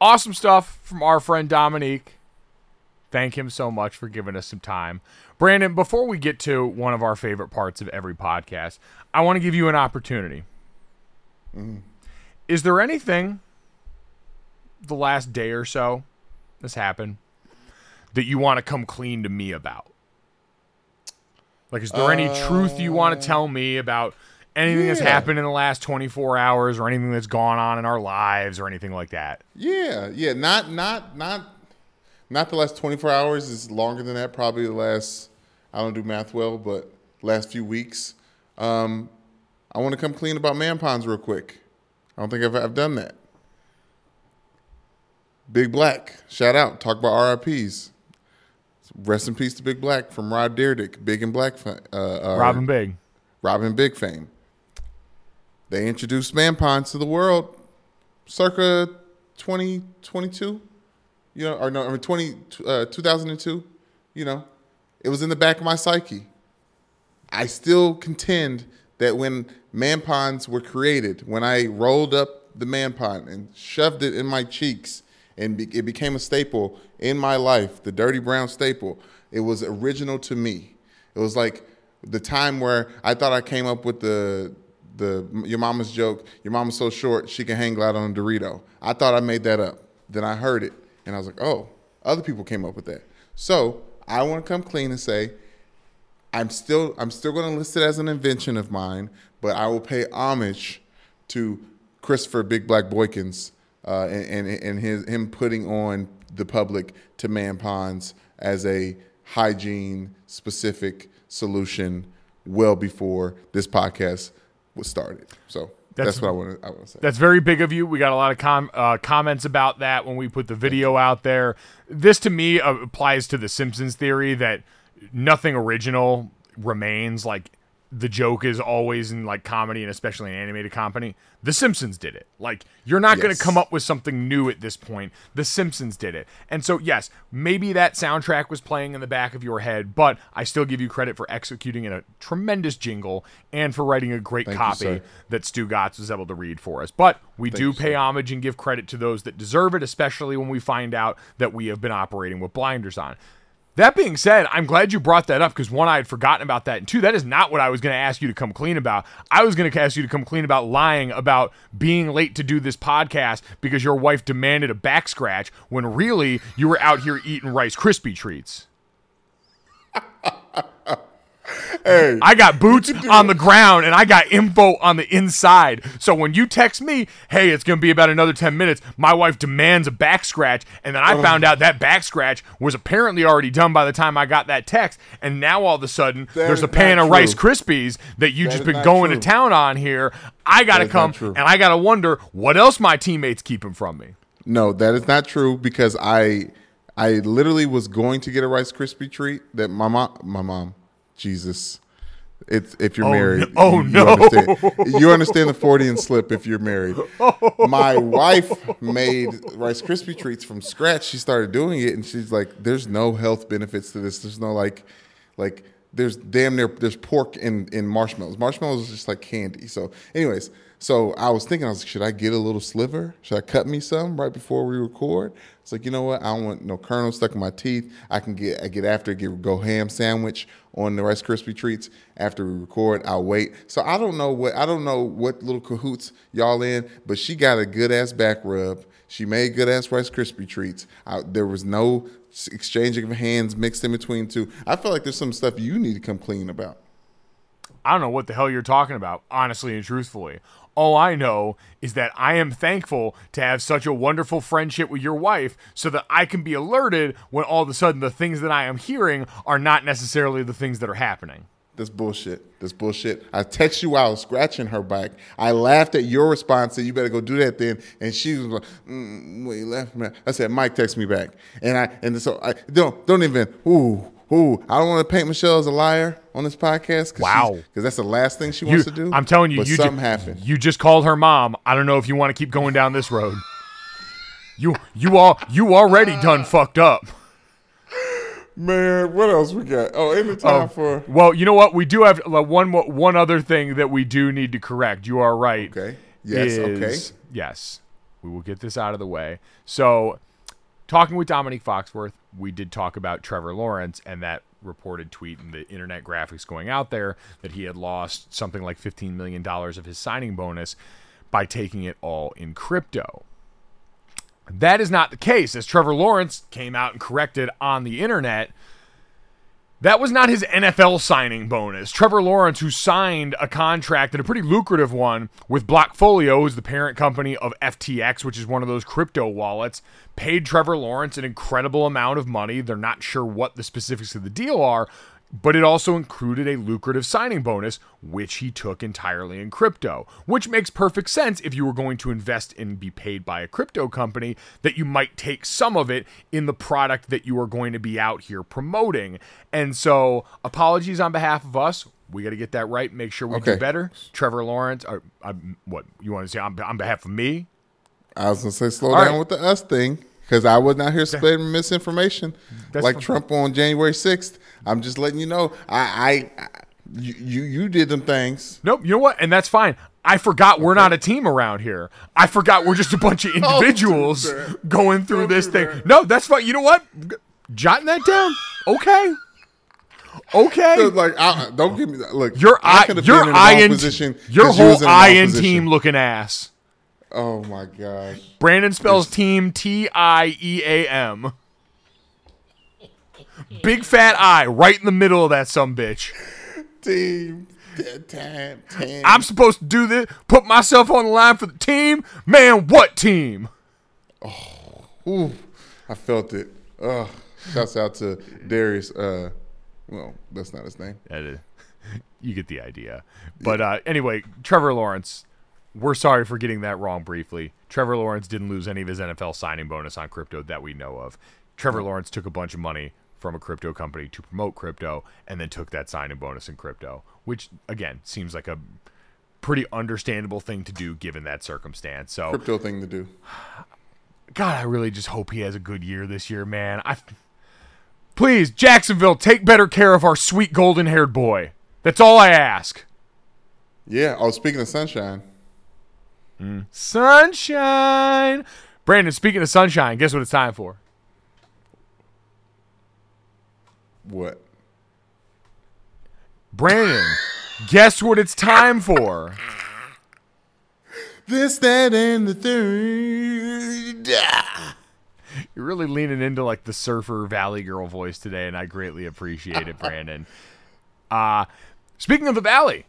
S1: Awesome stuff from our friend Domonique. Thank him so much for giving us some time. Brandon, before we get to one of our favorite parts of every podcast, I want to give you an opportunity. Mm-hmm. Is there anything the last day or so this happened that you want to come clean to me about? Like, is there any truth you want to uh, tell me about anything that's happened in the last 24 hours or anything that's gone on in our lives or anything like that?
S4: Yeah, yeah, not not not not the last 24 hours is longer than that. Probably the last I don't do math well, but last few weeks. Um, I want to come clean about man ponds real quick. I don't think I've, I've done that. Big Black, shout out. Talk about RIPS. Rest in peace to Big Black from Rob Dyrdek, Big and Black. Uh, uh,
S1: Robin Big.
S4: Robin Big fame. They introduced man to the world circa 2022, you know, or no, I mean 20, uh, 2002, you know, it was in the back of my psyche. I still contend that when man ponds were created, when I rolled up the man pond and shoved it in my cheeks and be- it became a staple in my life, the dirty brown staple, it was original to me. It was like the time where I thought I came up with the the your mama's joke. Your mama's so short she can hang glide on a Dorito. I thought I made that up. Then I heard it and I was like, oh, other people came up with that. So I want to come clean and say, I'm still I'm still going to list it as an invention of mine, but I will pay homage to Christopher Big Black Boykins uh, and, and and his him putting on the public to man ponds as a hygiene specific solution well before this podcast was started. So that's,
S1: That's-
S4: what I want to I want to say.
S1: That's very big of you. We got a lot of com- uh, comments about that when we put the video out there. This to me uh, applies to the Simpsons theory that nothing original remains. Like the joke is always in like comedy and especially in animated comedy. The Simpsons did it. Like you're not going to come up with something new at this point. The Simpsons did it. And so yes, maybe that soundtrack was playing in the back of your head, but I still give you credit for executing in a tremendous jingle and for writing a great
S4: Thank
S1: copy
S4: sir.
S1: that Stu Gatz was able to read for us. But we do
S4: you,
S1: pay
S4: sir.
S1: homage and give credit to those that deserve it, especially when we find out that we have been operating with blinders on. That being said, I'm glad you brought that up because one, I had forgotten about that, and two, that is not what I was going to ask you to come clean about. I was going to ask you to come clean about lying about being late to do this podcast because your wife demanded a back scratch when really you were out here eating Rice Krispie treats.
S4: hey,
S1: I got boots on the ground and I got info on the inside. So when you text me, hey, it's going to be about another 10 minutes, my wife demands a back scratch. And then I oh. found out that back scratch was apparently already done by the time I got that text. And now all of a sudden,
S4: That
S1: there's a pan of Rice. Krispies that you
S4: That
S1: just been going
S4: true.
S1: to town on here. I got to
S4: That is not
S1: come
S4: true.
S1: and I got to wonder what else my teammates keeping from me.
S4: No, that is not true because I I literally was going to get a Rice Krispie treat that my mom my mom Jesus. It's if you're
S1: Oh,
S4: married.
S1: no- oh,
S4: you,
S1: no.
S4: You understand, you understand the Freudian slip if you're married. My wife made Rice Krispie treats from scratch. She started doing it and she's like, there's no health benefits to this. There's no like like there's damn near there's pork in in marshmallows. Marshmallows is just like candy. So, anyways, so I was thinking, I was like, should I get a little sliver? Should I cut me some right before we record? It's like, you know what? I don't want no kernels stuck in my teeth. I can get I get after get go ham sandwich on the Rice Krispie treats after we record. I'll wait. So I don't know what I don't know what little cahoots y'all in, but she got a good ass back rub. She made good ass Rice Krispie treats. I, there was no exchanging of hands mixed in between two. I feel like there's some stuff you need to come clean about.
S1: I don't know what the hell you're talking about, honestly and truthfully. All I know is that I am thankful to have such a wonderful friendship with your wife so that I can be alerted when all of a sudden the things that I am hearing are not necessarily the things that are happening.
S4: That's bullshit. That's bullshit. I text you was scratching her back. I laughed at your response, said you better go do that then. And she was like, mm, "Wait, left me." I said, "Mike, text me back." And I and so I don't don't even. Ooh, ooh. I don't want to paint Michelle as a liar on this podcast. Cause
S1: Wow.
S4: because that's the last thing she
S1: You-
S4: wants to do.
S1: I'm telling you,
S4: but
S1: you ju-
S4: happened.
S1: You just called her mom. I don't know if you want to keep going down this road. You you all you already done fucked up.
S4: Man, what else we got? Oh, any time oh, for
S1: Well, you know what? We do have one one other thing that we do need to correct. You are right.
S4: Okay. Yes, okay.
S1: Yes. We will get this out of the way. So, talking with Domonique Foxworth, we did talk about Trevor Lawrence and that reported tweet and the internet graphics going out there that he had lost something like $15 million of his signing bonus by taking it all in crypto. That is not the case, as Trevor Lawrence came out and corrected on the internet. That was not his NFL signing bonus. Trevor Lawrence, who signed a contract and a pretty lucrative one with Blockfolio, who's the parent company of FTX, which is one of those crypto wallets, paid Trevor Lawrence an incredible amount of money. They're not sure what the specifics of the deal are, but it also included a lucrative signing bonus, which he took entirely in crypto, which makes perfect sense if you were going to invest and be paid by a crypto company, that you might take some of it in the product that you are going to be out here promoting. And so, apologies on behalf of us. We got to get that right. Make sure we do better. Trevor Lawrence, or, uh, what you want to say on, on behalf of me?
S4: I was gonna say slow
S1: All
S4: down
S1: right.
S4: with the us thing because I was not here spreading misinformation
S1: That's
S4: like
S1: fine.
S4: Trump on January sixth. I'm just letting you know. I, I, I you, you, did them things.
S1: Nope. You know what? And that's fine. I forgot we're not a team around here. I forgot we're just a bunch of oh, individuals
S4: that.
S1: going through
S4: Don't
S1: this thing. No, that's fine. You know what? Jotting that down. Okay. Okay.
S4: So, like, I, don't give me that. Look,
S1: Your
S4: I
S1: I, your
S4: been in the wrong
S1: IN
S4: position.
S1: your
S4: 'cause you was
S1: whole
S4: the
S1: IN team looking ass.
S4: Oh my gosh.
S1: Brandon spells team T I E A M. Big fat eye right in the middle of that some bitch.
S4: Team. Time, time.
S1: I'm supposed to do this, put myself on the line for the team. Man, what team?
S4: Ooh, I felt it. Ugh. Shouts out to Darius. Uh, well, that's not his name.
S1: That is- you get the idea. But uh, anyway, Trevor Lawrence, we're sorry for getting that wrong briefly. Trevor Lawrence didn't lose any of his NFL signing bonus on crypto that we know of. Trevor Lawrence took a bunch of money from a crypto company to promote crypto and then took that signing bonus in crypto, which again seems like a pretty understandable thing to do given that circumstance. So
S4: Crypto thing to do.
S1: God, I really just hope he has a good year this year, man. I Please, Jacksonville, take better care of our sweet golden-haired boy. That's all I ask.
S4: Yeah. Oh, speaking of sunshine, mm.
S1: Sunshine. Brandon, speaking of sunshine, guess what it's time for?
S4: What?
S1: Brandon, guess what it's time for?
S4: This, that, and the third.
S1: You're really leaning into like the surfer valley girl voice today, and I greatly appreciate it, Brandon. Uh speaking of the valley,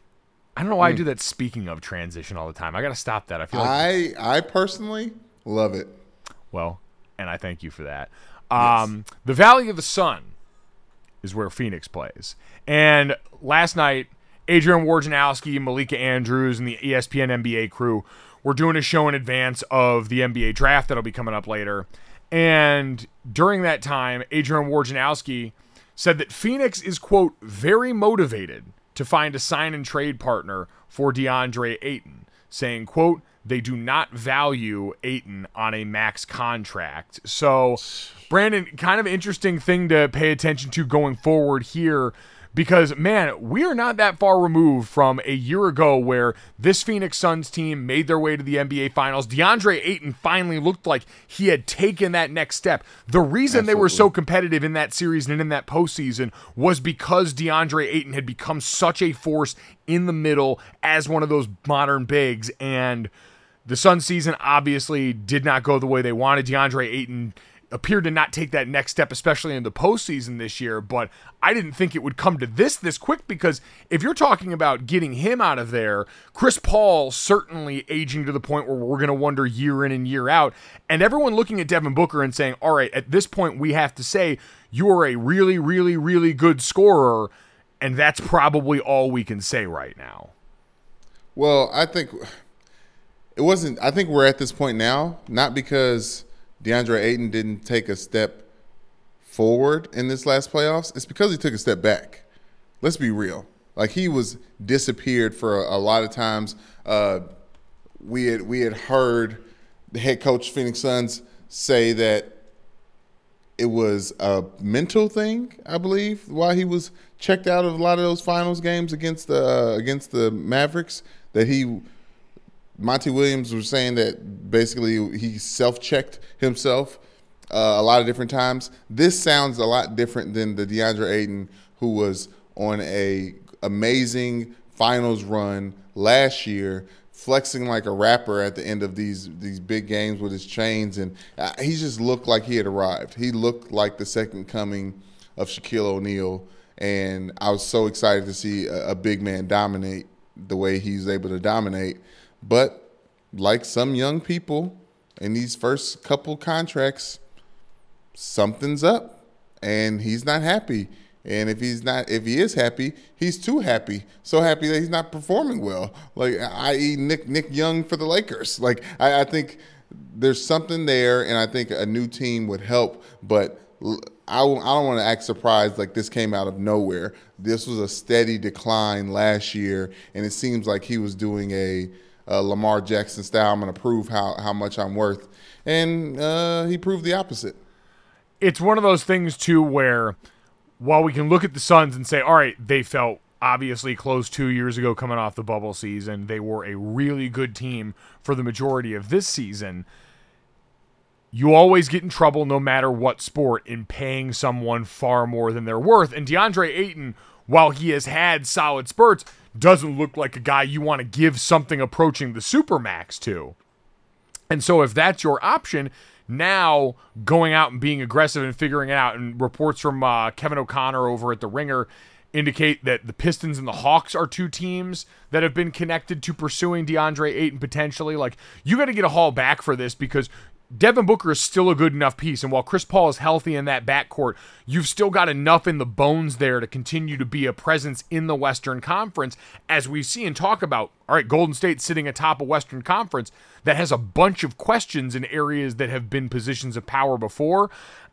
S1: I don't know why I do that speaking of transition all the time. I gotta stop that. I feel like
S4: I, I personally love it.
S1: Well, and I thank you for that. Um, The Valley of the Sun is where Phoenix plays. And last night, Adrian Wojnarowski, Malika Andrews, and the ESPN NBA crew were doing a show in advance of the NBA draft that'll be coming up later. And during that time, Adrian Wojnarowski said that Phoenix is, quote, very motivated to find a sign and trade partner for DeAndre Ayton, saying, quote, they do not value Ayton on a max contract. So, Brandon, kind of interesting thing to pay attention to going forward here because, man, we are not that far removed from a year ago where this Phoenix Suns team made their way to the NBA Finals. DeAndre Ayton finally looked like he had taken that next step. The reason they were so competitive in that series and in that postseason was because DeAndre Ayton had become such a force in the middle as one of those modern bigs. And the Sun season obviously did not go the way they wanted. DeAndre Ayton appeared to not take that next step, especially in the postseason this year. But I didn't think it would come to this this quick because if you're talking about getting him out of there, Chris Paul certainly aging to the point where we're going to wonder year in and year out. And everyone looking at Devin Booker and saying, all right, at this point, we have to say you are a really, really, really good scorer. And that's probably all we can say right now.
S4: Well, I think it wasn't. I think we're at this point now, not because DeAndre Ayton didn't take a step forward in this last playoffs. It's because he took a step back. Let's be real. Like he was disappeared for a, a lot of times. Uh, we had we had heard the head coach Phoenix Suns say that it was a mental thing, I believe, why he was checked out of a lot of those finals games against the uh, against the Mavericks. That he, Monty Williams was saying that basically he self-checked himself uh, a lot of different times. This sounds a lot different than the DeAndre Ayton who was on a amazing finals run last year flexing like a rapper at the end of these these big games with his chains, and uh, he just looked like he had arrived. He looked like the second coming of Shaquille O'Neal, and I was so excited to see a, a big man dominate the way he's able to dominate. But like some young people in these first couple contracts, something's up, and he's not happy. And if he's not, if he is happy, he's too happy. So happy that he's not performing well. Like, i.e., Nick Nick Young for the Lakers. Like, I, I think there's something there, and I think a new team would help. But I, I don't want to act surprised like this came out of nowhere. This was a steady decline last year, and it seems like he was doing a, a Lamar Jackson style. I'm going to prove how how much I'm worth, and uh, he proved the opposite.
S1: it's one of those things too where while we can look at the Suns and say, all right, they felt obviously close two years ago coming off the bubble season. They were a really good team for the majority of this season. you always get in trouble no matter what sport in paying someone far more than they're worth. And DeAndre Ayton, while he has had solid spurts, doesn't look like a guy you want to give something approaching the supermax to. And so if that's your option, now going out and being aggressive and figuring it out, and reports from uh, Kevin O'Connor over at the Ringer indicate that the Pistons and the Hawks are two teams that have been connected to pursuing DeAndre Ayton potentially. Like, you got to get a haul back for this because Devin Booker is still a good enough piece. And while Chris Paul is healthy in that backcourt, you've still got enough in the bones there to continue to be a presence in the Western Conference, as we see and talk about. All right, Golden State sitting atop a Western Conference that has a bunch of questions in areas that have been positions of power before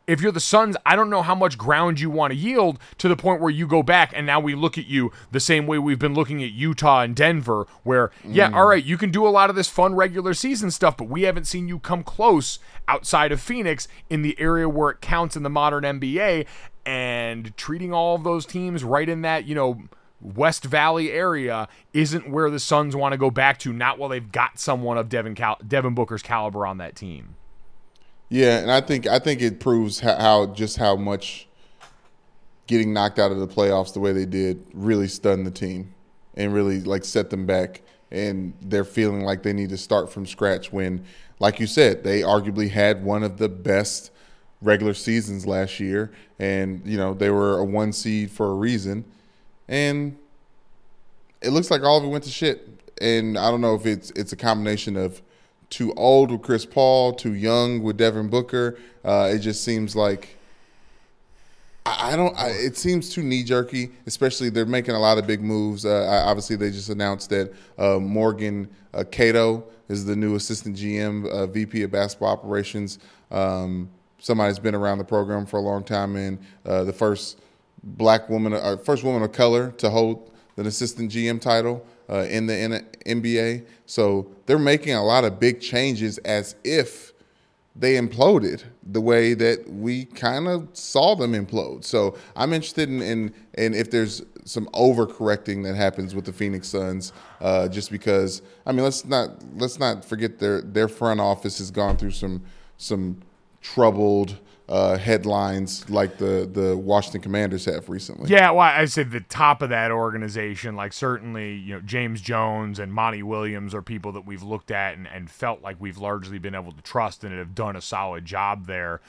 S1: if you're the Suns, I don't know how much ground you want to yield to the point where you go back and now we look at you the same way we've been looking at Utah and Denver, where, yeah, mm. all right, you can do a lot of this fun regular season stuff, but we haven't seen you come close outside of Phoenix in the area where it counts in the modern NBA. And treating all of those teams right in that, you know, West Valley area isn't where the Suns want to go back to, not while they've got someone of Devin, Cal- Devin Booker's caliber on that team.
S4: Yeah, and I think I think it proves how, how, just how much getting knocked out of the playoffs the way they did really stunned the team and really like set them back. And they're feeling like they need to start from scratch when like you said they arguably had one of the best regular seasons last year. And you know they were a one seed for a reason. And it looks like all of it went to shit. And I don't know if it's it's a combination of too old with Chris Paul, too young with Devin Booker. Uh, it just seems like I, I don't. I, it seems too knee jerky. Especially they're making a lot of big moves. Uh, obviously, they just announced that uh, Morgan uh, Cato is the new assistant GM, uh, VP of basketball operations. Um, somebody's been around the program for a long time and uh, the first black woman, uh, first woman of color to hold an assistant GM title uh, in the in NBA. So they're making a lot of big changes as if they imploded the way that we kind of saw them implode. So I'm interested in, in, in if there's some overcorrecting that happens with the Phoenix Suns, uh, just because I mean let's not let's not forget their their front office has gone through some some troubled uh, headlines like the the Washington Commanders have recently.
S1: Yeah, well, I said the top of that organization, like certainly, you know, James Jones and Monty Williams are people that we've looked at and, and felt like we've largely been able to trust and have done a solid job there.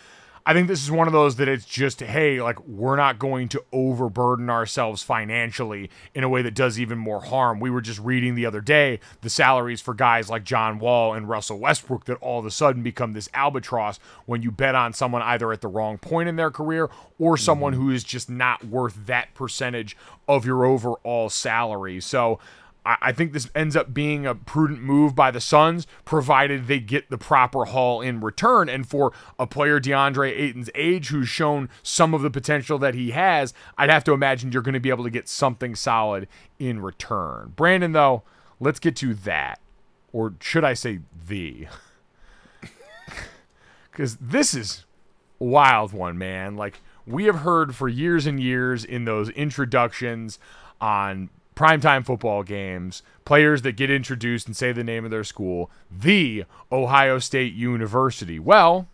S1: I think this is one of those that it's just, hey, like we're not going to overburden ourselves financially in a way that does even more harm. We were just reading the other day the salaries for guys like John Wall and Russell Westbrook that all of a sudden become this albatross when you bet on someone either at the wrong point in their career or someone mm-hmm. who is just not worth that percentage of your overall salary. So I think this ends up being a prudent move by the Suns, provided they get the proper haul in return. And for a player DeAndre Ayton's age, who's shown some of the potential that he has, I'd have to imagine you're going to be able to get something solid in return. Brandon, though, let's get to that. Or should I say the? Because this is a wild one, man. Like, we have heard for years and years in those introductions on primetime football games, players that get introduced and say the name of their school, the Ohio State University. Well,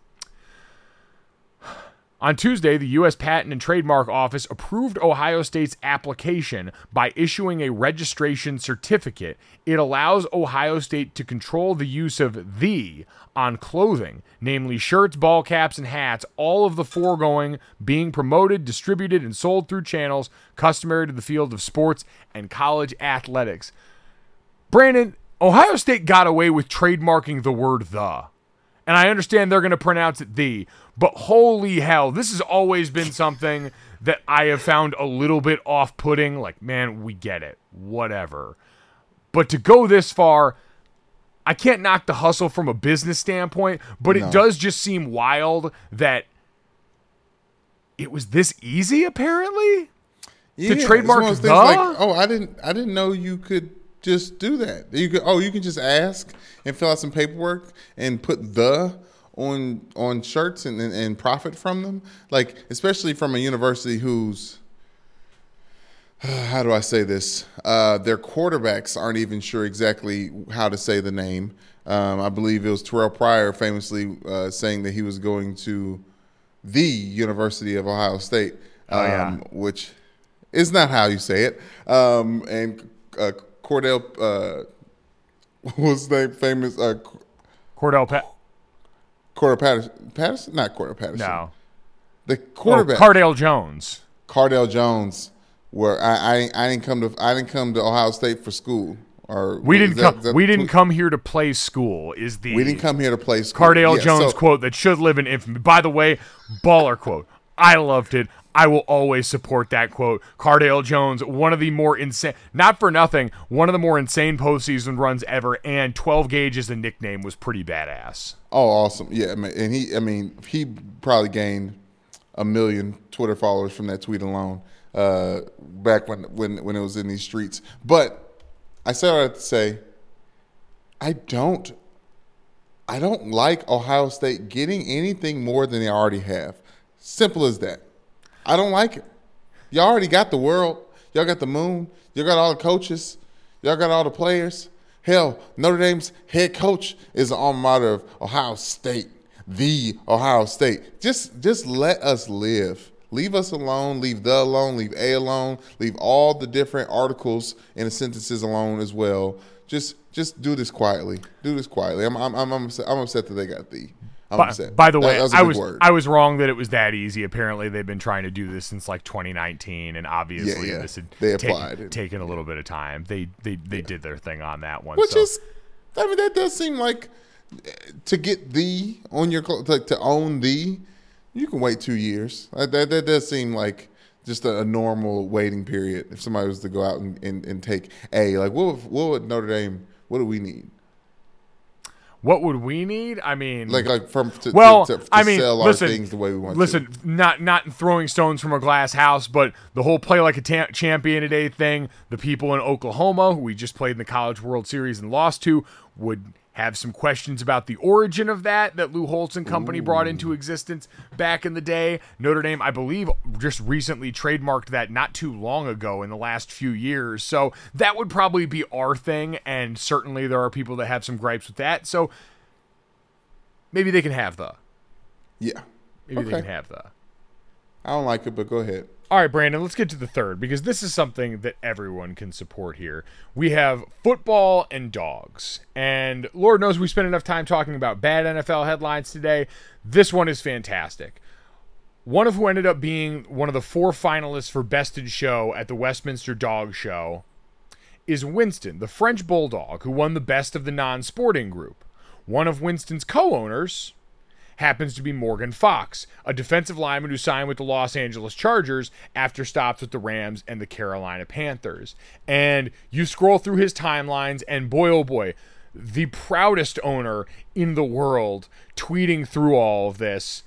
S1: on Tuesday, the U.S. Patent and Trademark Office approved Ohio State's application by issuing a registration certificate. It allows Ohio State to control the use of the on clothing, namely shirts, ball caps, and hats, all of the foregoing being promoted, distributed, and sold through channels customary to the field of sports and college athletics. Brandon, Ohio State got away with trademarking the word the. And I understand they're going to pronounce it the, but holy hell, this has always been something that I have found a little bit off putting. Like, man, we get it. Whatever. But to go this far, I can't knock the hustle from a business standpoint, but no. it does just seem wild that it was this easy apparently yeah, to trademark the. Like,
S4: oh, I didn't I didn't know you could just do that. You could oh, you can just ask and fill out some paperwork and put the on on shirts and, and, and profit from them. Like especially from a university who's how do I say this? Uh, their quarterbacks aren't even sure exactly how to say the name. Um, I believe it was Terrell Pryor famously uh, saying that he was going to the University of Ohio State, um,
S1: Oh, yeah.
S4: which is not how you say it. Um, and uh, Cordell, uh, what was his name? Famous uh,
S1: Cordell Pa-
S4: Cordell Patterson. Patterson? Not Cordell Patterson.
S1: No.
S4: The
S1: Oh,
S4: quarterback.
S1: Cardale Jones.
S4: Cardale Jones, where I, I I didn't come to I didn't come to Ohio State for school. Or
S1: We didn't
S4: that-
S1: come. we didn't come here to play school. Is the
S4: We didn't come here to play school.
S1: Cardale
S4: Yeah,
S1: Jones
S4: so-
S1: quote that should live in infamy. By the way, baller quote. I loved it. I will always support that quote. Cardale Jones, one of the more insane, not for nothing, one of the more insane postseason runs ever, and 12 gauge as a nickname was pretty badass.
S4: Oh, awesome! Yeah, and he I mean he probably gained a million Twitter followers from that tweet alone. Uh, back when when when it was in these streets, but I said I had to say. I don't I don't like Ohio State getting anything more than they already have. Simple as that. I don't like it. Y'all already got the world. Y'all got the moon. Y'all got all the coaches. Y'all got all the players. Hell, Notre Dame's head coach is the alma mater of Ohio State, the Ohio State. Just just let us live. Leave us alone. Leave the alone. Leave a alone. Leave all the different articles and the sentences alone as well. Just just do this quietly. Do this quietly. I'm I'm I'm, I'm, upset, I'm upset that they got the.
S1: By, by the way,
S4: that was a
S1: I was
S4: word.
S1: I was wrong that it was that easy. Apparently, they've been trying to do this since like 2019, and obviously
S4: yeah.
S1: this had
S4: They applied it.
S1: taken a little bit of time. They they they did their thing on that one.
S4: Which
S1: so.
S4: is, I mean, that does seem like to get the on your to, to own the, you can wait two years. Uh, That that does seem like just a, a normal waiting period. If somebody was to go out and, and, and take a like, what what would Notre Dame? What do we need?
S1: What would we need? I mean,
S4: Like like from to,
S1: well,
S4: to, to, to
S1: I mean,
S4: sell
S1: listen,
S4: our things the way we want.
S1: listen,
S4: to.
S1: not not throwing stones from a glass house, but the whole play like a ta- champion today thing. The people in Oklahoma who we just played in the College World Series and lost to would have some questions about the origin of that that Lou Holtz and company brought into existence back in the day. Notre Dame, I believe, just recently trademarked that not too long ago in the last few years. So that would probably be our thing, and certainly there are people that have some gripes with that. So maybe they can have the.
S4: Yeah,
S1: Maybe they can have the.
S4: I don't like it, but go ahead.
S1: All right, Brandon, let's get to the third because this is something that everyone can support here. We have football and dogs. And Lord knows we spent enough time talking about bad NFL headlines today. This one is fantastic. One of who ended up being one of the four finalists for Best Show at the Westminster Dog Show is Winston, the French bulldog who won the best of the non sporting group. One of Winston's co owners, happens to be Morgan Fox, a defensive lineman who signed with the Los Angeles Chargers after stops with the Rams and the Carolina Panthers. And you scroll through his timelines, and boy, oh boy, the proudest owner in the world tweeting through all of this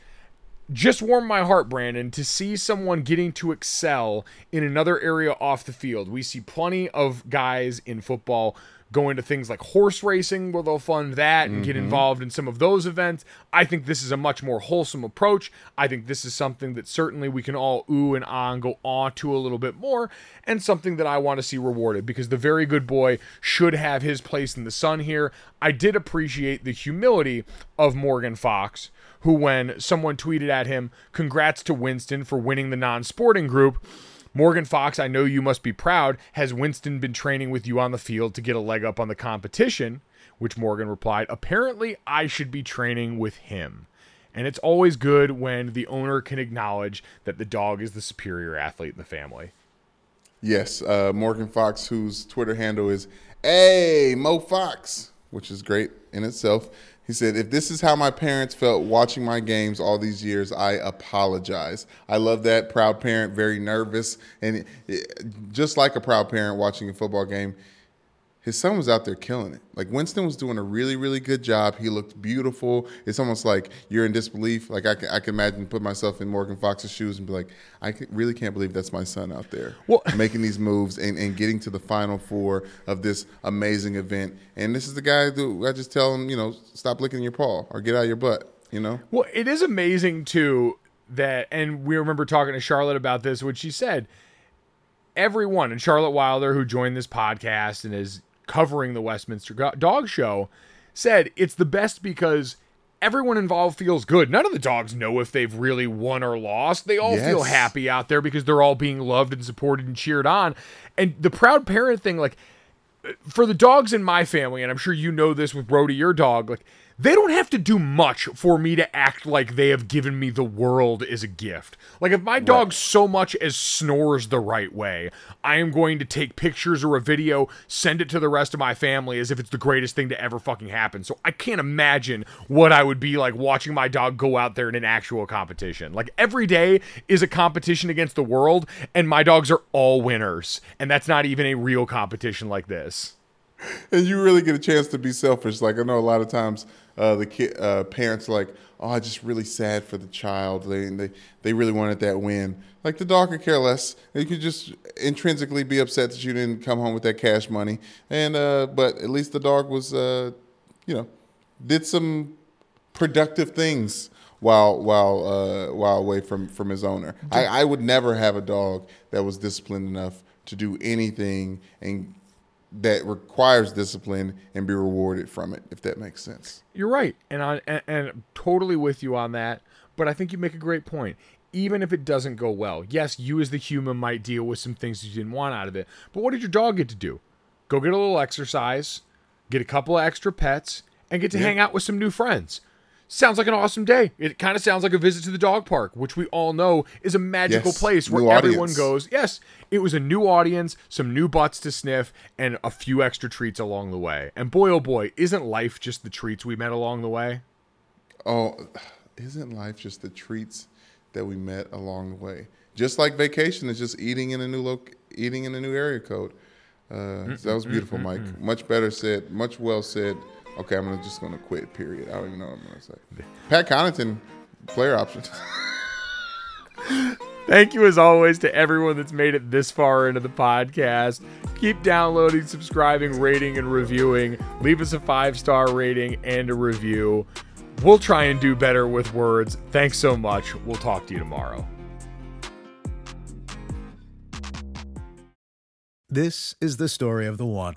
S1: just warmed my heart, Brandon, to see someone getting to excel in another area off the field. We see plenty of guys in football going to things like horse racing where they'll fund that and get involved in some of those events. I think this is a much more wholesome approach. I think this is something that certainly we can all ooh and ah and go on to a little bit more, and something that I want to see rewarded because the very good boy should have his place in the sun here. I did appreciate the humility of Morgan Fox who, when someone tweeted at him, Congrats to Winston for winning the non sporting group, Morgan Fox, I know you must be proud. Has Winston been training with you on the field to get a leg up on the competition? Which Morgan replied, Apparently, I should be training with him. And it's always good when the owner can acknowledge that the dog is the superior athlete in the family.
S4: Yes, uh, Morgan Fox, whose Twitter handle is "Hey Mo Fox," which is great in itself. He said, "If this is how my parents felt watching my games all these years, I apologize." I love that proud parent, very nervous, and just like a proud parent watching a football game. His son was out there killing it. Like Winston was doing a really, really good job. He looked beautiful. It's almost like you're in disbelief. Like I can, I can imagine put myself in Morgan Fox's shoes and be like, I really can't believe that's my son out there
S1: Well-
S4: making these moves and, and getting to the final four of this amazing event. And this is the guy who I just tell him, you know, stop licking your paw or get out of your butt. You know,
S1: Well, it is amazing too that, and we remember talking to Charlotte about this, when she said, everyone and Charlotte Wilder, who joined this podcast and is covering the Westminster Dog Show, said it's the best because everyone involved feels good. None of the dogs know if they've really won or lost. They all feel happy out there because they're all being loved and supported and cheered on. And the proud parent thing, like uh, for the dogs in my family, and I'm sure you know this with Brody, your dog, like they don't have to do much for me to act like they have given me the world as a gift. Like if my dog so much as snores the right way, I am going to take pictures or a video, send it to the rest of my family as if it's the greatest thing to ever fucking happen. So I can't imagine what I would be like watching my dog go out there in an actual competition. Like every day is a competition against the world, and my dogs are all winners. And that's not even a real competition like this.
S4: and you really get a chance to be selfish. Like I know a lot of times uh, the kid, uh, parents are like, "Oh, just really sad for the child. They they they really wanted that win." Like the dog could care less. You could just intrinsically be upset that you didn't come home with that cash money. And uh, but at least the dog was, uh, you know, did some productive things while while uh, while away from from his owner. I, I would never have a dog that was disciplined enough to do anything and that requires discipline and be rewarded from it, if that makes sense.
S1: You're right, and i and, and totally with you on that. But I think you make a great point. Even if it doesn't go well, yes, you as the human might deal with some things you didn't want out of it. But what did your dog get to do? Go get a little exercise, get a couple of extra pets, and get to hang out with some new friends. Sounds like an awesome day. It kind of sounds like a visit to the dog park, which we all know is a magical
S4: Yes,
S1: place where everyone goes. Yes, it was a new audience, some new butts to sniff, and a few extra treats along the way. And boy, oh boy, isn't life just the treats we met along the way?
S4: Oh, isn't life just the treats that we met along the way? Just like vacation is just eating in a new loc, eating in a new area code. Uh, mm, so that was mm, mm, beautiful, Mike. Much better said. Much well said. Okay, I'm gonna, just going to quit. Period. I don't even know what I'm going to say. Pat Connaughton, player option.
S1: Thank you, as always, to everyone that's made it this far into the podcast. Keep downloading, subscribing, rating, and reviewing. Leave us a five star rating and a review. We'll try and do better with words. Thanks so much. We'll talk to you tomorrow.
S7: This is the story of the one.